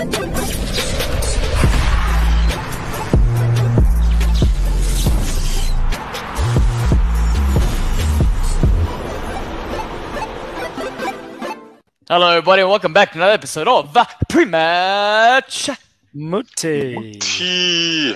Hello, everybody, and welcome back to another episode of the Pre-Match Mutti. T.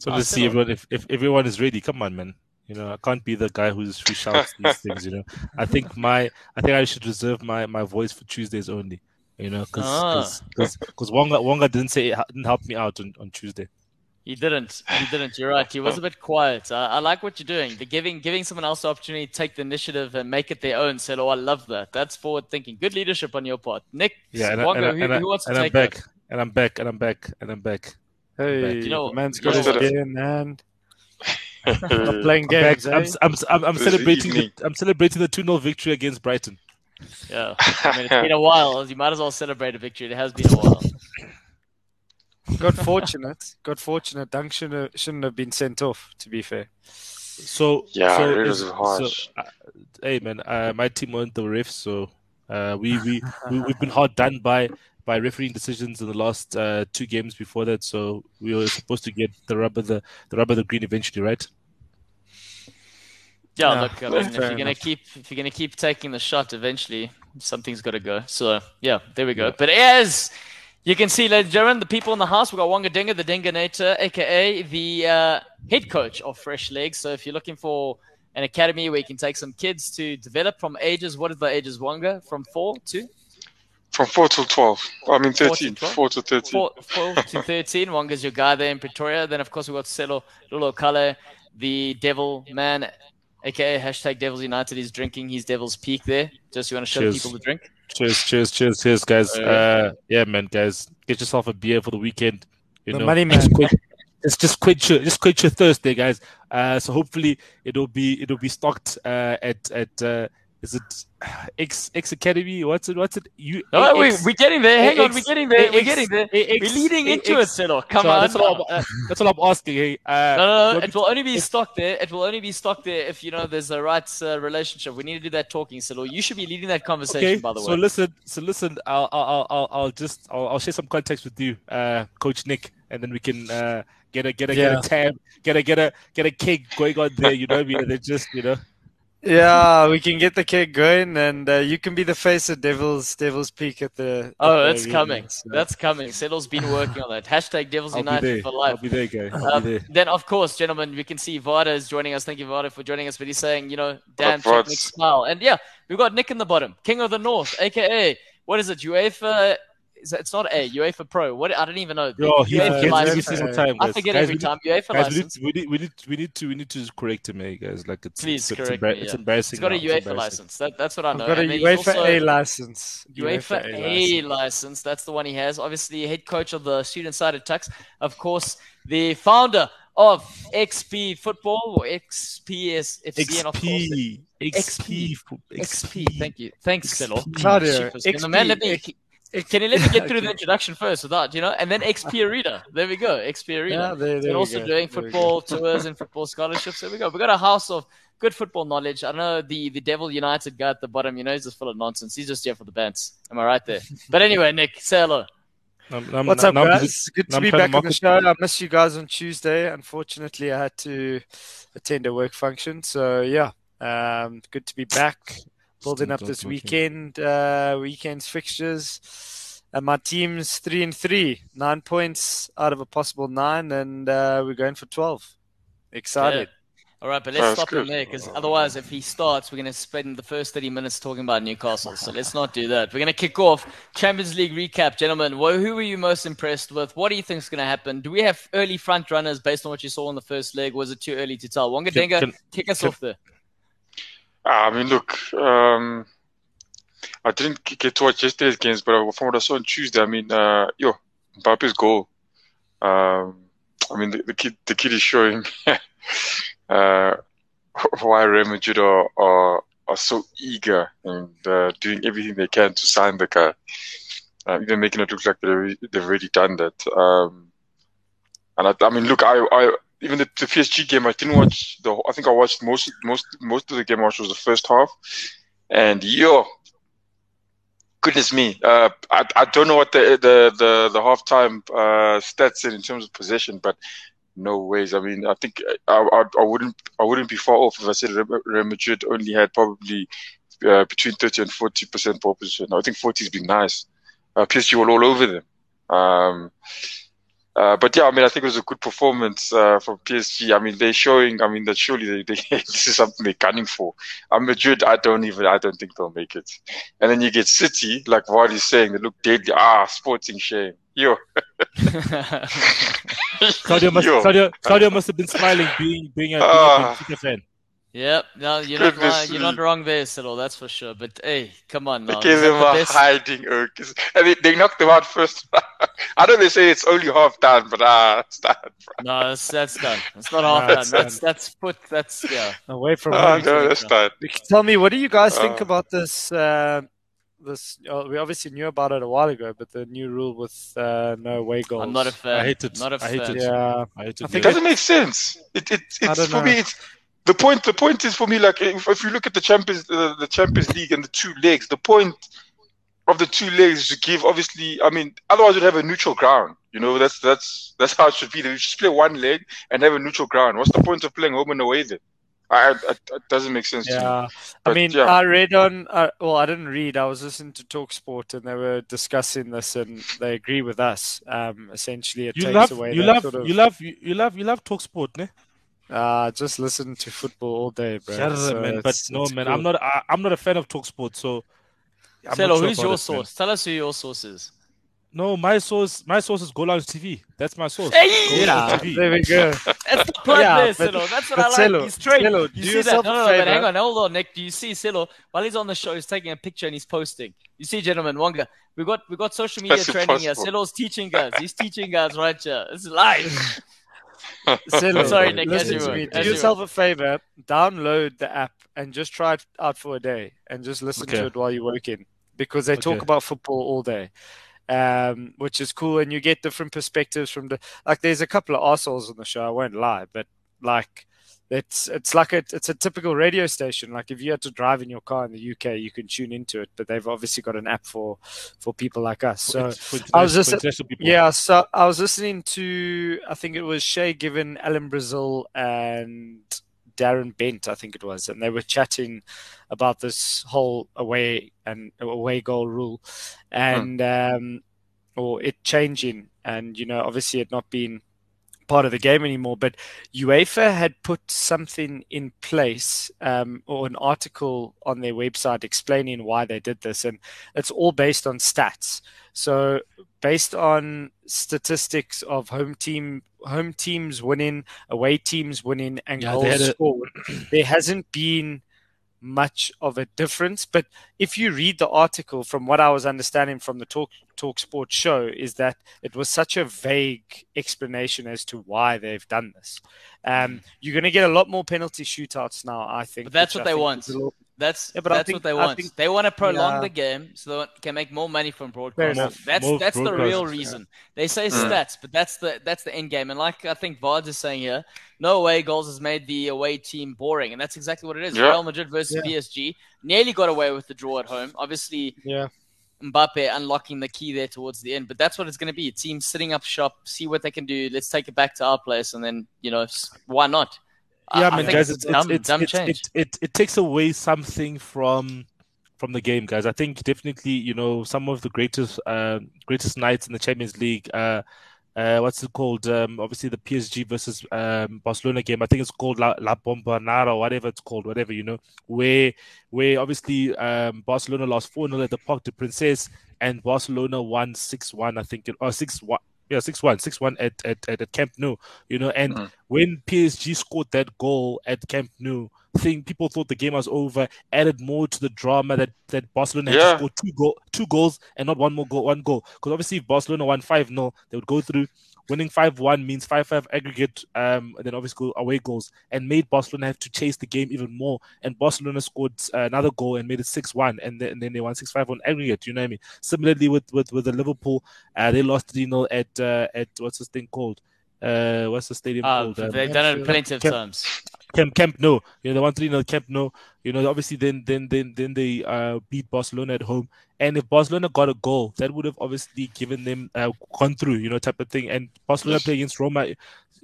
So let's see everyone if, if everyone is ready. Come on, man. You know, I can't be the guy who's who shouts these things. You know, I think my I think I should reserve my, my voice for Tuesdays only. You know, because Ah. because Wonga Wonga didn't say didn't help me out on, on Tuesday. He didn't. He didn't. You're right. He was a bit quiet. I, I like what you're doing. The giving giving someone else the opportunity to take the initiative and make it their own. So, oh, I love that. That's forward thinking. Good leadership on your part, Nick. Yeah, and, I, Wonga, and, who, and, I, who wants to and I'm take back, that? and I'm back, and I'm back, and I'm back. Hey, You know- the man's you got his know- beer in hand. Not That's playing I'm, back. games, I'm, eh? I'm, I'm, I'm celebrating. The, I'm celebrating the two 0 victory against Brighton. Yeah. I mean, it's been a while. You might as well celebrate a victory. It has been a while. Got fortunate. Got fortunate. Dunk shouldn't have, shouldn't have been sent off, to be fair. So Yeah, so, it was is- harsh. So, uh, hey man, uh, my team weren't the refs, so uh, we we we we've been hard done by by refereeing decisions in the last uh, two games before that. So we were supposed to get the rubber the the rubber the green eventually, right? Yeah, Yeah, look, I mean, if you're gonna enough. keep if you're gonna keep taking the shot, eventually something's got to go. So yeah, there we go. But as you can see, ladies and gentlemen, the people in the house, we've got Wonga Dinga, the Dinganator, aka the uh, head coach of Fresh Legs. So if you're looking for an academy where you can take some kids to develop from ages, what is the ages, Wonga? From four to From 4 till 12. I mean, Four 13. to 4 to 13. four, four to thirteen. Wonga's your guy there in Pretoria. Then of course we've got Selo Lolo Kale, the Devil Man, aka hashtag Devils United. He's drinking his Devil's Peak there. Just you want to show Cheers. people the drink. Cheers, cheers, cheers, cheers, guys. Uh, Uh, yeah, man, guys, get yourself a beer for the weekend. You The know, money just man. quench, just just quench your just quench your thirst there, guys. Uh, so hopefully it'll be it'll be stocked uh, at at uh, is it X X Academy? What's it? What's it? You? Oh, we, we're getting there. Hang on, we're getting there. We're getting there. X- We're leading into it, X- Come So on. That's all, I'm, that's all I'm asking. Hey, uh, No, no, no. It will only be stocked there. It will only be stocked there if you know there's a right uh, relationship. We need to do that talking, Silo. You should be leading that conversation, Okay, by the so way. listen, so listen. I'll, I'll, I'll, I'll just, I'll, I'll share some context with you, uh, Coach Nick, and then we can uh, get a, get a, Yeah. get a tab, get a, get a, get a cake going on there. You know, what I mean? And just, you know, Yeah, we can get the keg going, and uh, you can be the face of Devil's Devil's Peak at the. Oh, at the that's arena, coming. so- That's coming. Settle's been working on that. Hashtag Devils I'll be United there. for I'll life. be there, guy. I'll Um, be there. then, of course, gentlemen, we can see Vada is joining us. Thank you, Vada, for joining us. But he's saying, you know, Dan, up, check Nick's smile. And yeah, we've got Nick in the bottom, King of the North, aka what is it? UEFA. Is it, it's not A. UEFA Pro. What I don't even know. Yo, he UEFA forgets every license. single time. I forget guys, every we time. UEFA Need, guys, we need, license. we need, we need, we need to, we need to correct him, hey, guys. Like it's, Please it's, it's, correct embar- me, it's yeah. embarrassing. He's got a now. It's UEFA license. That, that's what I I've know. got a And then UEFA A license. UEFA A license. That's the one he has. Obviously, head coach of the student side at Tuks. Of course, the founder of XP Football or XPS FC, and of course, XP, XP. XP, XP. Thank you. Thanks, Selo. Claudio, Can the man let me? XP. Can you let me get through the introduction first without, you know? And then XP Arena. There we go. XP Arena. Yeah, there, there and we also go. doing There football tours and football scholarships. There we go. We've got a house of good football knowledge. I know the the Devil United guy at the bottom. You know, he's just full of nonsense. He's just here for the bands. Am I right there? But anyway, Nick, say hello. I'm- I'm- What's up, I'm guys? busy- Good to I'm be back on the show. I missed you guys on Tuesday. Unfortunately, I had to attend a work function. So yeah, um, good to be back. Building up this weekend, uh, weekend's fixtures. And my team's three and three, nine points out of a possible nine, and uh, we're going for twelve. Excited. All right, but let's That's stop him there because otherwise, if he starts, we're going to spend the first 30 minutes talking about Newcastle. So let's not do that. We're going to kick off Champions League recap, gentlemen. Wh- Who were you most impressed with? What do you think is going to happen? Do we have early front runners based on what you saw in the first leg? Was it too early to tell? Wonga Denga, kick us can- off there. I mean, look, um, I didn't get to watch yesterday's games, but from what I saw on Tuesday, I mean, uh, yo, Mbappe's goal. Um, I mean, the, the kid, the kid is showing uh, why Real Madrid are, are are so eager and uh, doing everything they can to sign the guy, uh, even making it look like they've already done that. Um, and I, I mean, look, I, I even the, the PSG game, I didn't watch the. I think I watched most most most of the game. I was the first half, and yo, goodness me, uh, I, I don't know what the the the, the halftime uh, stats in in terms of possession, but no ways. I mean, I think I, I, I wouldn't I wouldn't be far off if I said Real Madrid only had probably uh, between thirty and forty percent position. I think forty has been nice. Uh, PSG were all over them. Um, uh, but yeah, I mean, I think it was a good performance uh, from PSG. I mean, they're showing. I mean, that surely they, they, this is something they're gunning for. I'm Madrid. I don't even. I don't think they'll make it. And then you get City, like Vardy's saying, they look deadly. Ah, sporting shame. Yo. Claudio must, Yo. Claudio, Claudio must have been smiling being being a, being a Ah. Fan. Yep, no, you're not, Goodness lying- you're not me. wrong there, Cyril, that's for sure. But hey, come on They now. gave is that them the a best- hiding irk. And they, they knocked them out first. I know they say it's only half done, but ah, it's done. No, that's, that's done. It's not No, half done. it's That's that's put. That's yeah. Away from Ah, home. no, that's done. Tell me, what do you guys think Uh, about this? Uh, this uh, we obviously knew about it a while ago, but the new rule with uh, no way goals. I'm not a fan. I hate it. Not a I hate fan. it. Yeah, I hate I it. think It doesn't make sense. It, it I it's don't for know. me. It's the point. The point is for me. Like if, if you look at the Champions, uh, the Champions League and the two legs, the point of the two legs is to give. Obviously, I mean, otherwise you'd have a neutral ground. You know, that's that's that's how it should be. You just play one leg and have a neutral ground. What's the point of playing home and away then? I, I, it doesn't make sense to me. yeah. I mean, yeah. I read on. Uh, well, I didn't read. I was listening to Talksport, and they were discussing this, and they agree with us. Um, essentially, it You takes love, away you that love, sort of. you love, you, you love, you love talk sport, ne? Uh, just listen to football all day, bro. Yeah, So man, but it's- no, it's man, cool. I'm not. I, I'm not a fan of talk sport, so. I'm not Celo, sure who's your it, man. source? Tell us who your source is. No, my source, my source is Goal Lounge TV. That's my source. Hey! Yeah, TV. there we go. That's the plug Yeah, there, but- Celo. That's what I like. Celo, he's trained. Celo, you see that? No, no, no, but hang on, hold on, Nick. Do you see Celo while he's on the show? He's taking a picture and he's posting. You see, gentlemen, Wonga, we got we got social media That's training here. impossible. Celo's teaching us. He's teaching us right here. It's live. Celo, Sorry, Nick, listen as you to were, me. as Do you yourself a favor. Download the app and just try it out for a day, and just listen to it while you're working, because they talk about football all day, um, which is cool, and you get different perspectives from the. Like, there's a couple of assholes on the show. I won't lie, but like. It's it's like a it's a typical radio station. Like if you had to drive in your car in the UK, you can tune into it. But they've obviously got an app for for people like us. So For- for I was just- for international people. yeah, so I was listening to I think it was Shay Given, Alan Brazil, and Darren Bent, I think it was, and they were chatting about this whole away and away goal rule, and um, or it changing, and you know, obviously it not being part of the game anymore. But UEFA had put something in place, um, or an article on their website explaining why they did this, and it's all based on stats. So based on statistics of home team home teams winning, away teams winning, and Yeah, goals scored, there hasn't been much of a difference. But if you read the article, from what I was understanding from the Talk Talk Sport show, is that it was such a vague explanation as to why they've done this. Um, you're going to get a lot more penalty shootouts now, I think. But that's what I they want. little- That's Yeah, but that's think- what they want. think- they want to prolong Yeah. the game so they can make more money from Fair broadcasting. enough. That's More that's the real broadcast, reason. They say Mm. stats, but that's the that's the end game. And like I think Vard is saying here, no away goals has made the away team boring, and that's exactly what it is. Yeah. Real Madrid versus Yeah. PSG nearly got away with the draw at home. Obviously, Yeah. Mbappe unlocking the key there towards the end. But that's what it's going to be. A team sitting up shop, see what they can do. Let's take it back to our place, and then you know why not? Yeah, I man, think guys, it's it's, dumb, it's, dumb it's, change. it, it, it takes away something from from the game, guys. I think definitely, you know, some of the greatest uh, greatest nights in the Champions League. Uh, uh, what's it called? Um, obviously the PSG versus um, Barcelona game. I think it's called La, La Bombonera, or whatever it's called, whatever you know, where where obviously um, Barcelona lost four 0 at the Parc des Princes, and Barcelona won six one. I think it or six one. Yeah, six one, six one at, at, at Camp Nou, you know, and Mhm. when PSG scored that goal at Camp Nou, thing people thought the game was over, added more to the drama that, that Barcelona had Yeah. to score two goal two goals and not one more goal, one goal. Because obviously if Barcelona won five 0 they would go through. Winning five one means five five aggregate, um, and then obviously away goals, and made Barcelona have to chase the game even more. And Barcelona scored uh, another goal and made it six one, and then, and then they won six five on aggregate. You know what I mean? Similarly with with with the Liverpool, uh, they lost 3 0 at uh, at what's this thing called? Uh, what's the stadium Uh, called? Um, they've done it plenty of times. Camp Camp Nou. You know, the one three nil Camp Nou. You know, obviously then then then then they uh, beat Barcelona at home. And if Barcelona got a goal, that would have obviously given them uh, gone through, you know, type of thing. And Barcelona play against Roma.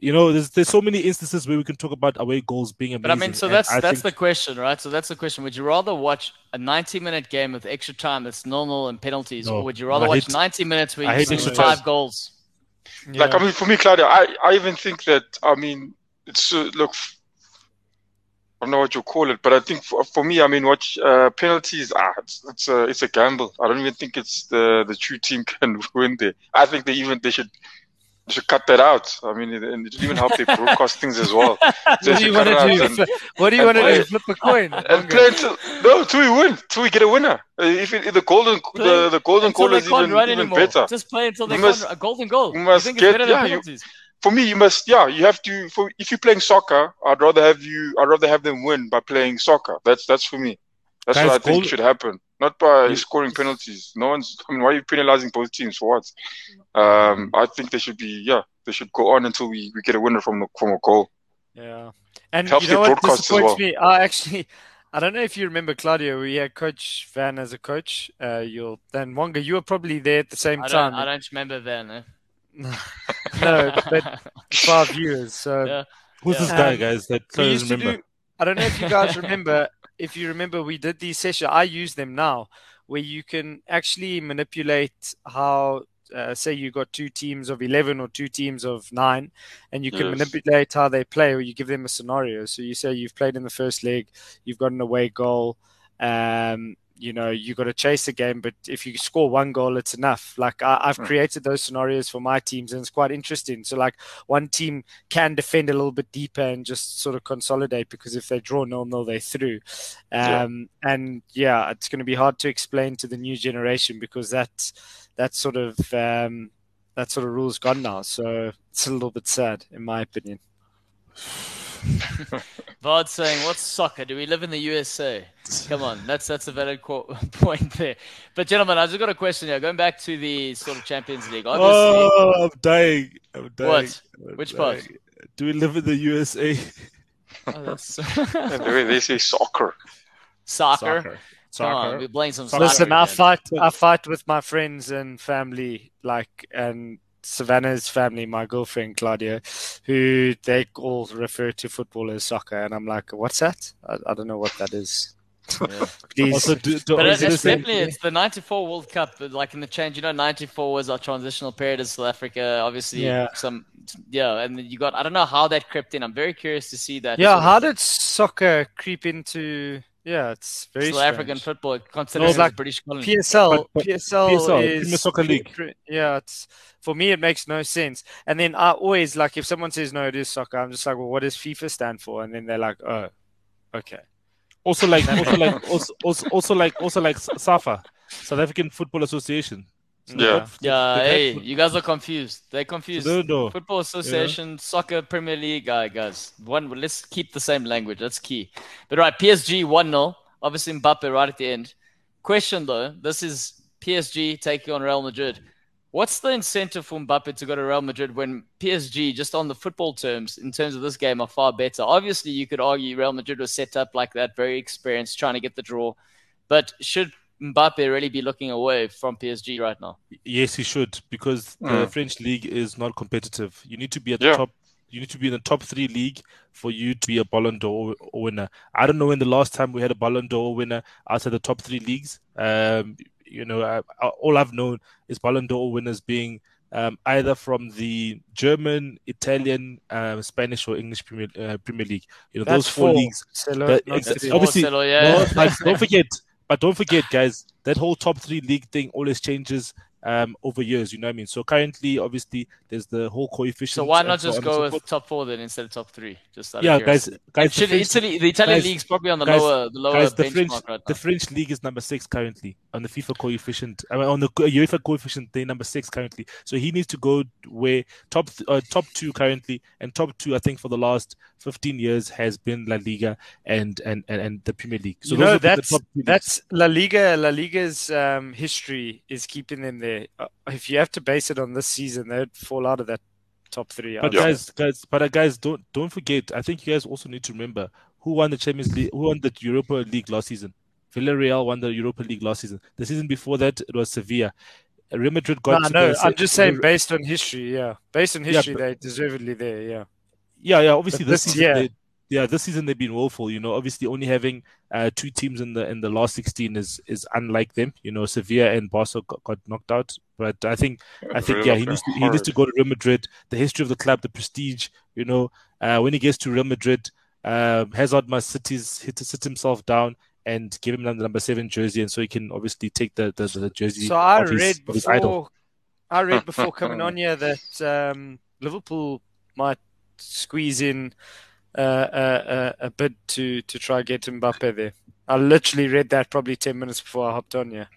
You know, there's there's so many instances where we can talk about away goals being amazing. But I mean, so And that's I that's think- the question, right? So that's the question. Would you rather watch a 90-minute game with extra time that's nil-nil and penalties, No. or would you rather I watch hate- 90 minutes where I you hate see five time. goals? Like I mean, for me, Claudia, I, I even think that I mean, it's uh, look, I don't know what you call it, but I think for, for me, I mean, watch uh, penalties. Ah, it's it's a it's a gamble. I don't even think it's the the true team can win there. I think they even they should they should cut that out. I mean, and it even help their broadcast things as well. They What do you want to do? and- What do you want to do? Flip a coin? and play until no, till we win, till we get a winner. Uh, If, it, if the golden Play the, the golden goal is even, even better. Just play until they You must-. A golden goal. you You, must think get- it's better yeah, than you- penalties? For me, you must, yeah, you have to. For if you're playing soccer, I'd rather have you. I'd rather have them win by playing soccer. That's that's for me. That's Guys, what I think goal- should happen, not by You- scoring penalties. No one's. I mean, why are you penalizing both teams for what? Um, I think they should be. Yeah, they should go on until we, we get a winner from the, from a goal. Yeah. And Helps you know what disappoints well. me? I actually, I don't know if you remember Claudio. We had Coach Van as a coach. Uh, you'll then Wonga. You were probably there at the same I time. I don't remember then. Eh? no, but five years. So Yeah. Who's Yeah. this guy, Um, guys? That we doesn't used to remember. do. I don't know if you guys remember. If you remember, we did these sessions. I use them now, where you can actually manipulate how. Uh, say you got two teams of 11 or two teams of nine and you can Yes. manipulate how they play or you give them a scenario so you say you've played in the first leg you've got an away goal um, you know you got to chase the game but if you score one goal it's enough. Like I, i've Hmm. created those scenarios for my teams and it's quite interesting. So like one team can defend a little bit deeper and just sort of consolidate because if they draw nil nil they're through. Yeah. um, and yeah it's going to be hard to explain to the new generation because that that sort of um, that sort of rule's gone now. So it's a little bit sad in my opinion Vard saying, "What's soccer? Do we live in the USA?" Come on, that's that's a valid qu- point there. But gentlemen, I just got a question here. Going back to the sort of Champions League, obviously, Oh, I'm dying. I'm dying. What? I'm Which part? Do we live in the USA? oh, that's And the way they say soccer. soccer. Soccer. Come on, we're playing some Soccer soccer. Listen, I fight. I fight with my friends and family, like and Savannah's family, my girlfriend Claudia, who they all refer to football as soccer, and I'm like, "What's that? I, I don't know what that is." Yeah. Also, do, do, But is it, it it's same- definitely it's the '94 World Cup. Like in the change, you know, '94 was our transitional period in South Africa. Obviously, Yeah. some yeah, and you got I don't know how that crept in. I'm very curious to see that. yeah. sort of How did soccer creep into? Yeah, it's very South strange. African football considered it's as like British colony. PSL, But- but PSL, PSL, is Premier Soccer League. Yeah, it's for me it makes no sense. And then I always like if someone says no, it is soccer. I'm just like, well, what does FIFA stand for? And then they're like, oh, okay. also like also like also, also also like also like SAFA, South African Football Association. So Yeah. Yeah, they- they- hey, you guys are confused. They're confused. No, no. Football Association, Soccer Premier League, guy, guys. One, let's keep the same language. That's key. But right, PSG one 0 Obviously Mbappe right at the end. Question though, this is PSG taking on Real Madrid. What's the incentive for Mbappe to go to Real Madrid when PSG, just on the football terms, in terms of this game, are far better? Obviously, you could argue Real Madrid was set up like that, very experienced, trying to get the draw. But should Mbappe really be looking away from PSG right now? Yes, he should because the Mm. French league is not competitive. You need to be at the Yeah. top. You need to be in the top three league for you to be a Ballon d'Or winner. I don't know when the last time we had a Ballon d'Or winner outside the top three leagues. Um, you know, I, I, all I've known is Ballon d'Or winners being um, either from the German, Italian, um, Spanish, or English Premier uh, Premier League. You know, those four four. leagues. Marcelo, That- not ex- three. Four, obviously- Marcelo, yeah. Well, like, don't forget, but don't forget, guys, that whole top three league thing always changes um, over years. You know what I mean? So currently, obviously, there's the whole coefficient. So why not just go with forth. top four then instead of top three? Just out Yeah, curiosity. guys, guys, the French, Italy, the Italian guys- league's probably on the guys- lower, the lower guys, the benchmark French, right the. French league is number six currently on the FIFA coefficient. I mean, on the UEFA coefficient, they're number six currently. So he needs to go where top uh, top two currently, and top two, I think, for the last 15 years has been La Liga and and and, and the Premier League. So you know would be the that's top two leagues. that's La Liga. La Liga's um, history is keeping them there. Uh, if you have to base it on this season, they'd fall out of that top three. But guys, guys, but uh, guys, don't don't forget. I think you guys also need to remember who won the Champions League, who won the Europa League last season. Villarreal won the Europa League last season. The season before that, it was Sevilla. Real Madrid got. No, to no, I'm just saying based on history. Yeah, based on Yeah, history, but- they deservedly there. Yeah. Yeah, yeah. Obviously, But this, this season, year- they, yeah, this season they've been woeful. You know, obviously only having uh, two teams in the in the last sixteen is is unlike them. You know, Sevilla and Barca got, got knocked out. But I think I think yeah, he needs to he needs to go to Real Madrid. The history of the club, the prestige. You know, uh, when he gets to Real Madrid, um, Hazard must sit his hit, sit himself down and give him the number seven jersey, and so he can obviously take the the, the jersey So I of his, read of his idol. before, I read before coming on here that um, Liverpool might squeeze in uh, a, a, a bid to to try get Mbappe there. I literally read that probably ten minutes before I hopped on here.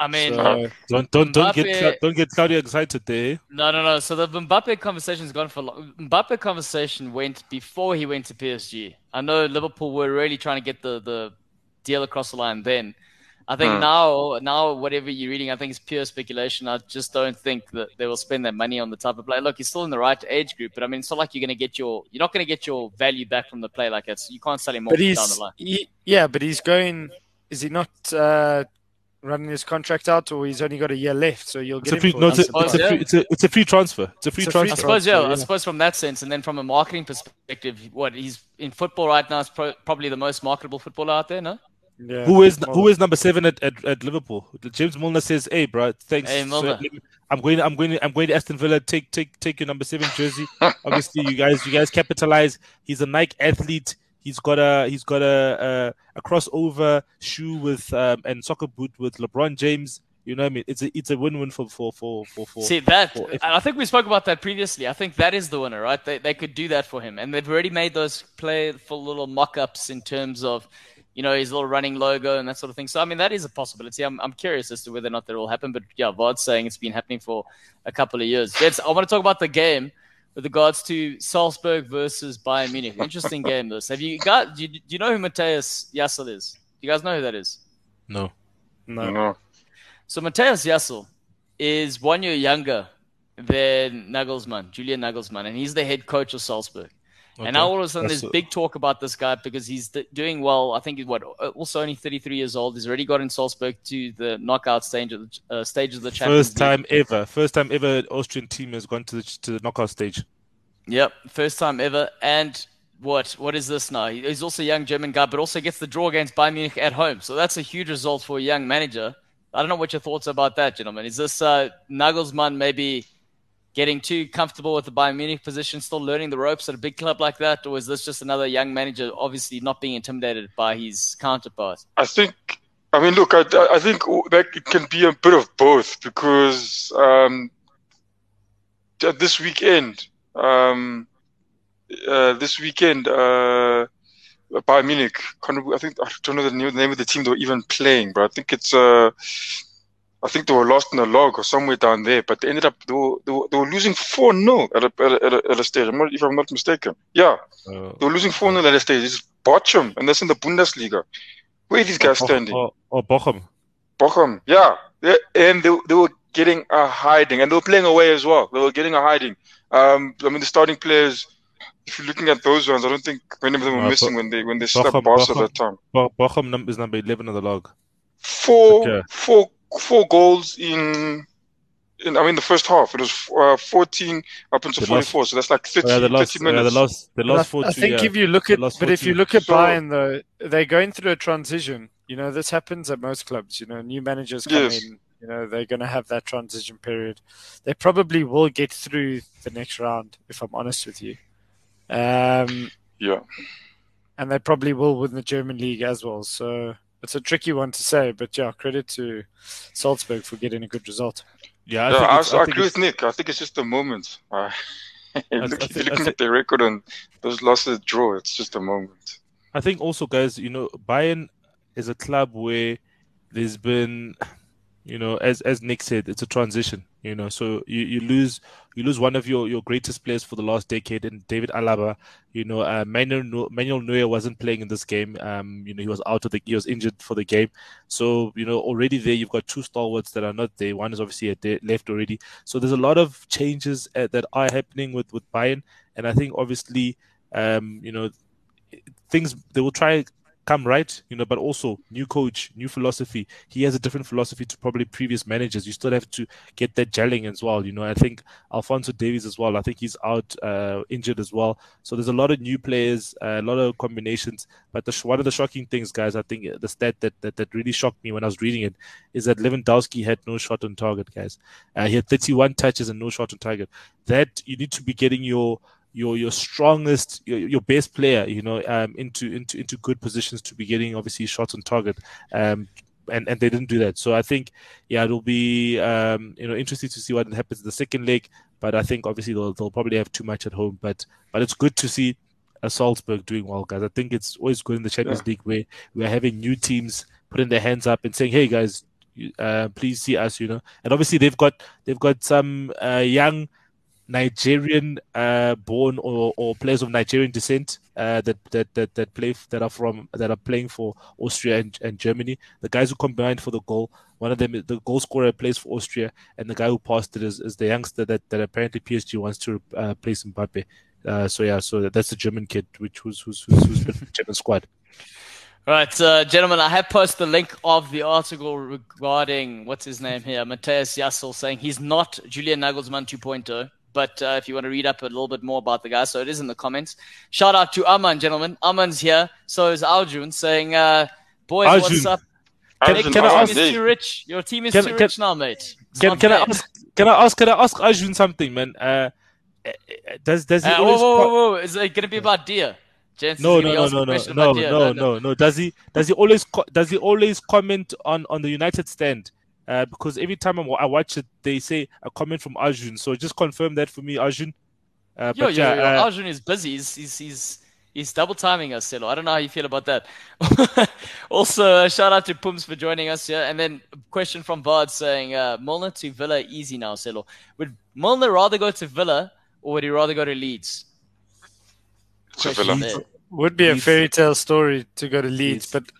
I mean, So, Don't don't don't get Mbappe- Cla- don't get Claudio excited there. no, no, no. So the Mbappe conversation's gone for long. Mbappe conversation went before he went to PSG. I know Liverpool were really trying to get the, the deal across the line then. I think Hmm. now, now whatever you're reading, I think it's pure speculation. I just don't think that they will spend that money on the type of player. Look, he's still in the right age group, but I mean, it's not like you're going to get your, you're not going to get your value back from the play like that. So you can't sell him off but down he's the line. he, yeah, but he's going. Is he not uh, running his contract out, or he's only got a year left? So you'll It's get a free no, it's a, it's a free it's a it's a free transfer. It's a free It's a free I suppose, yeah, transfer, I suppose from that sense, and then from a marketing perspective, what he's in football right now is pro- probably the most marketable footballer out there, no? Yeah. Who is Well, who is number seven at, at, at Liverpool? James Milner says, "Hey, bro, thanks. Hey, Milner. So, I'm going. I'm going. I'm going to Aston Villa. Take take take your number seven jersey. Obviously, you guys you guys capitalize. He's a Nike athlete. He's got a he's got a a, a crossover shoe with um, and soccer boot with LeBron James. You know what I mean? It's a it's a win win for for for for. for See that, for- if- I think we spoke about that previously. I think that is the winner, right? They they could do that for him, and they've already made those playful little mock-ups in terms of, you know, his little running logo and that sort of thing. So I mean, that is a possibility. I'm I'm curious as to whether or not that will happen. But yeah, Vard's saying it's been happening for a couple of years. Yes, I want to talk about the game with regards to Salzburg versus Bayern Munich. Interesting game. This. Have you got? Do you, do you know who Matthias Jaissle is? Do you guys know who that is? no. no. No. So Matthias Jaissle is one year younger than Nagelsmann, Julian Nagelsmann, and he's the head coach of Salzburg. And now all of a sudden, That's there's a- big talk about this guy because he's d- doing well. I think he's what also only 33 years old. He's already got in Salzburg to the knockout stage of the uh, stage of the Champions First League. time ever. First time ever. An Austrian team has gone to the to the knockout stage. Yep, first time ever. And what what is this now? He's also a young German guy, but also gets the draw against Bayern Munich at home. So that's a huge result for a young manager. I don't know what your thoughts are about that, gentlemen. Is this uh, Nagelsmann maybe getting too comfortable with the Bayern Munich position, still learning the ropes at a big club like that, or is this just another young manager, obviously not being intimidated by his counterpart? I think. I mean, look. I, I think that it can be a bit of both because um, th- this weekend, um, uh, this weekend, uh, Bayern Munich. I think I don't know the name, the name of the team they were even playing, but I think it's. Uh, I think they were lost in the log or somewhere down there, but they ended up they were, they were, they were losing four 0 at a, at a at a stage. I'm not, if I'm not mistaken. Yeah, Uh, they were losing four 0 at a stage. It's Bochum, and that's in the Bundesliga. Where are these guys or, standing? or, or Bochum. Bochum, yeah, yeah, and they, they were getting a hiding, and they were playing away as well. They were getting a hiding. Um, I mean, the starting players. If you're looking at those ones, I don't think many of them were No, missing Bo- when they when they slept Bochum- Barca Bochum. that time. Bo- Bochum is number eleven on the log. Four, Okay. four, four goals in. In, I mean, the first half it was uh, 14 up until They lost- 44, so that's like 30, Oh, yeah, the last, 30 yeah, minutes. the last, the But last I, four I think yeah. if you look at, last but if you look at So- Bayern though, they're going through a transition. You know, this happens at most clubs. You know, new managers come Yes. in. You know, they're going to have that transition period. They probably will get through the next round, if I'm honest with you. Um, Yeah. and they probably will win the German league as well. So it's a tricky one to say, but yeah, credit to Salzburg for getting a good result. Yeah, I Yeah, think I, it's- I, I think agree with Nick. I think it's just a moment. Uh, look, think- looking think- at their record and those losses draw, it's just a moment. I think also, guys, you know, Bayern is a club where there's been, you know, as as Nick said, it's a transition. You know, so you, you lose you lose one of your, your greatest players for the last decade in David Alaba. You know, uh, Manuel, Manuel Neuer wasn't playing in this game. Um, you know, he was out of the he was injured for the game. So you know, already there you've got two stalwarts that are not there. One is obviously at left already. So there's a lot of changes uh, that are happening with with Bayern, and I think obviously, um, you know, things they will try come right, you know, but also new coach, new philosophy. He has a different philosophy to probably previous managers. You still have to get that gelling as well. You know, I think Alphonso Davies as well. I think he's out uh, injured as well. So there's a lot of new players, uh, a lot of combinations. But the, one of the shocking things, guys, I think the stat that, that, that really shocked me when I was reading it is that Lewandowski had no shot on target, guys. Uh, he had 31 touches and no shot on target. That you need to be getting your your your strongest your, your best player you know um, into into into good positions to be getting obviously shots on target. Um, and and they didn't do that. So i think yeah it'll be um, you know interesting to see what happens in the second leg. But i think obviously they'll, they'll probably have too much at home. But but it's good to see a Salzburg doing well guys. I think it's always good in the champions yeah. league where we're having new teams putting their hands up and saying hey guys uh, please see us you know. And obviously they've got they've got some uh, young Nigerian uh, born or, or players of Nigerian descent uh, that, that that that play that are from that are playing for Austria and, and Germany. The guys who combined for the goal, one of them, the goal scorer plays for Austria, and the guy who passed it is, is the youngster that, that apparently PSG wants to uh, place Mbappe. Uh, so yeah, so that's the German kid, which who's who's who's, who's been German squad. Right, uh, gentlemen, I have posted the link of the article regarding what's his name here, Matthias Jaissle, saying he's not Julian Nagelsmann 2.0 but uh, if you want to read up a little bit more about the guy, so it is in the comments. Shout out to Aman, gentlemen. Aman's here. So is Arjun saying, uh, boys, Arjun. what's up? Can, Nick, can I ask, is too rich. Your team is Can- too can- rich now, mate. It's Can, can I ask? Can I ask? Can I ask Arjun something, man? Uh, uh, does does he Uh, whoa, always? whoa, co- whoa, whoa. Is it going to be about deer? Gents, No, is no, no, no, no, no, no, no, no. Does he? Does he always? Co- does he always comment on on the United stand? Uh, because every time I'm, I watch it, they say a comment from Arjun. So just confirm that for me, Arjun. Uh, Yo, but yo, yeah, yo, uh, Arjun is busy. He's, he's, he's, he's double timing us, Silo. I don't know how you feel about that. also, uh, shout out to Pums for joining us here. And then a question from Bard saying, uh, Milner to Villa easy now, Silo. Would Milner rather go to Villa or would he rather go to Leeds? To Villa. there. Would be a fairy tale story to go to Leeds, Leeds. but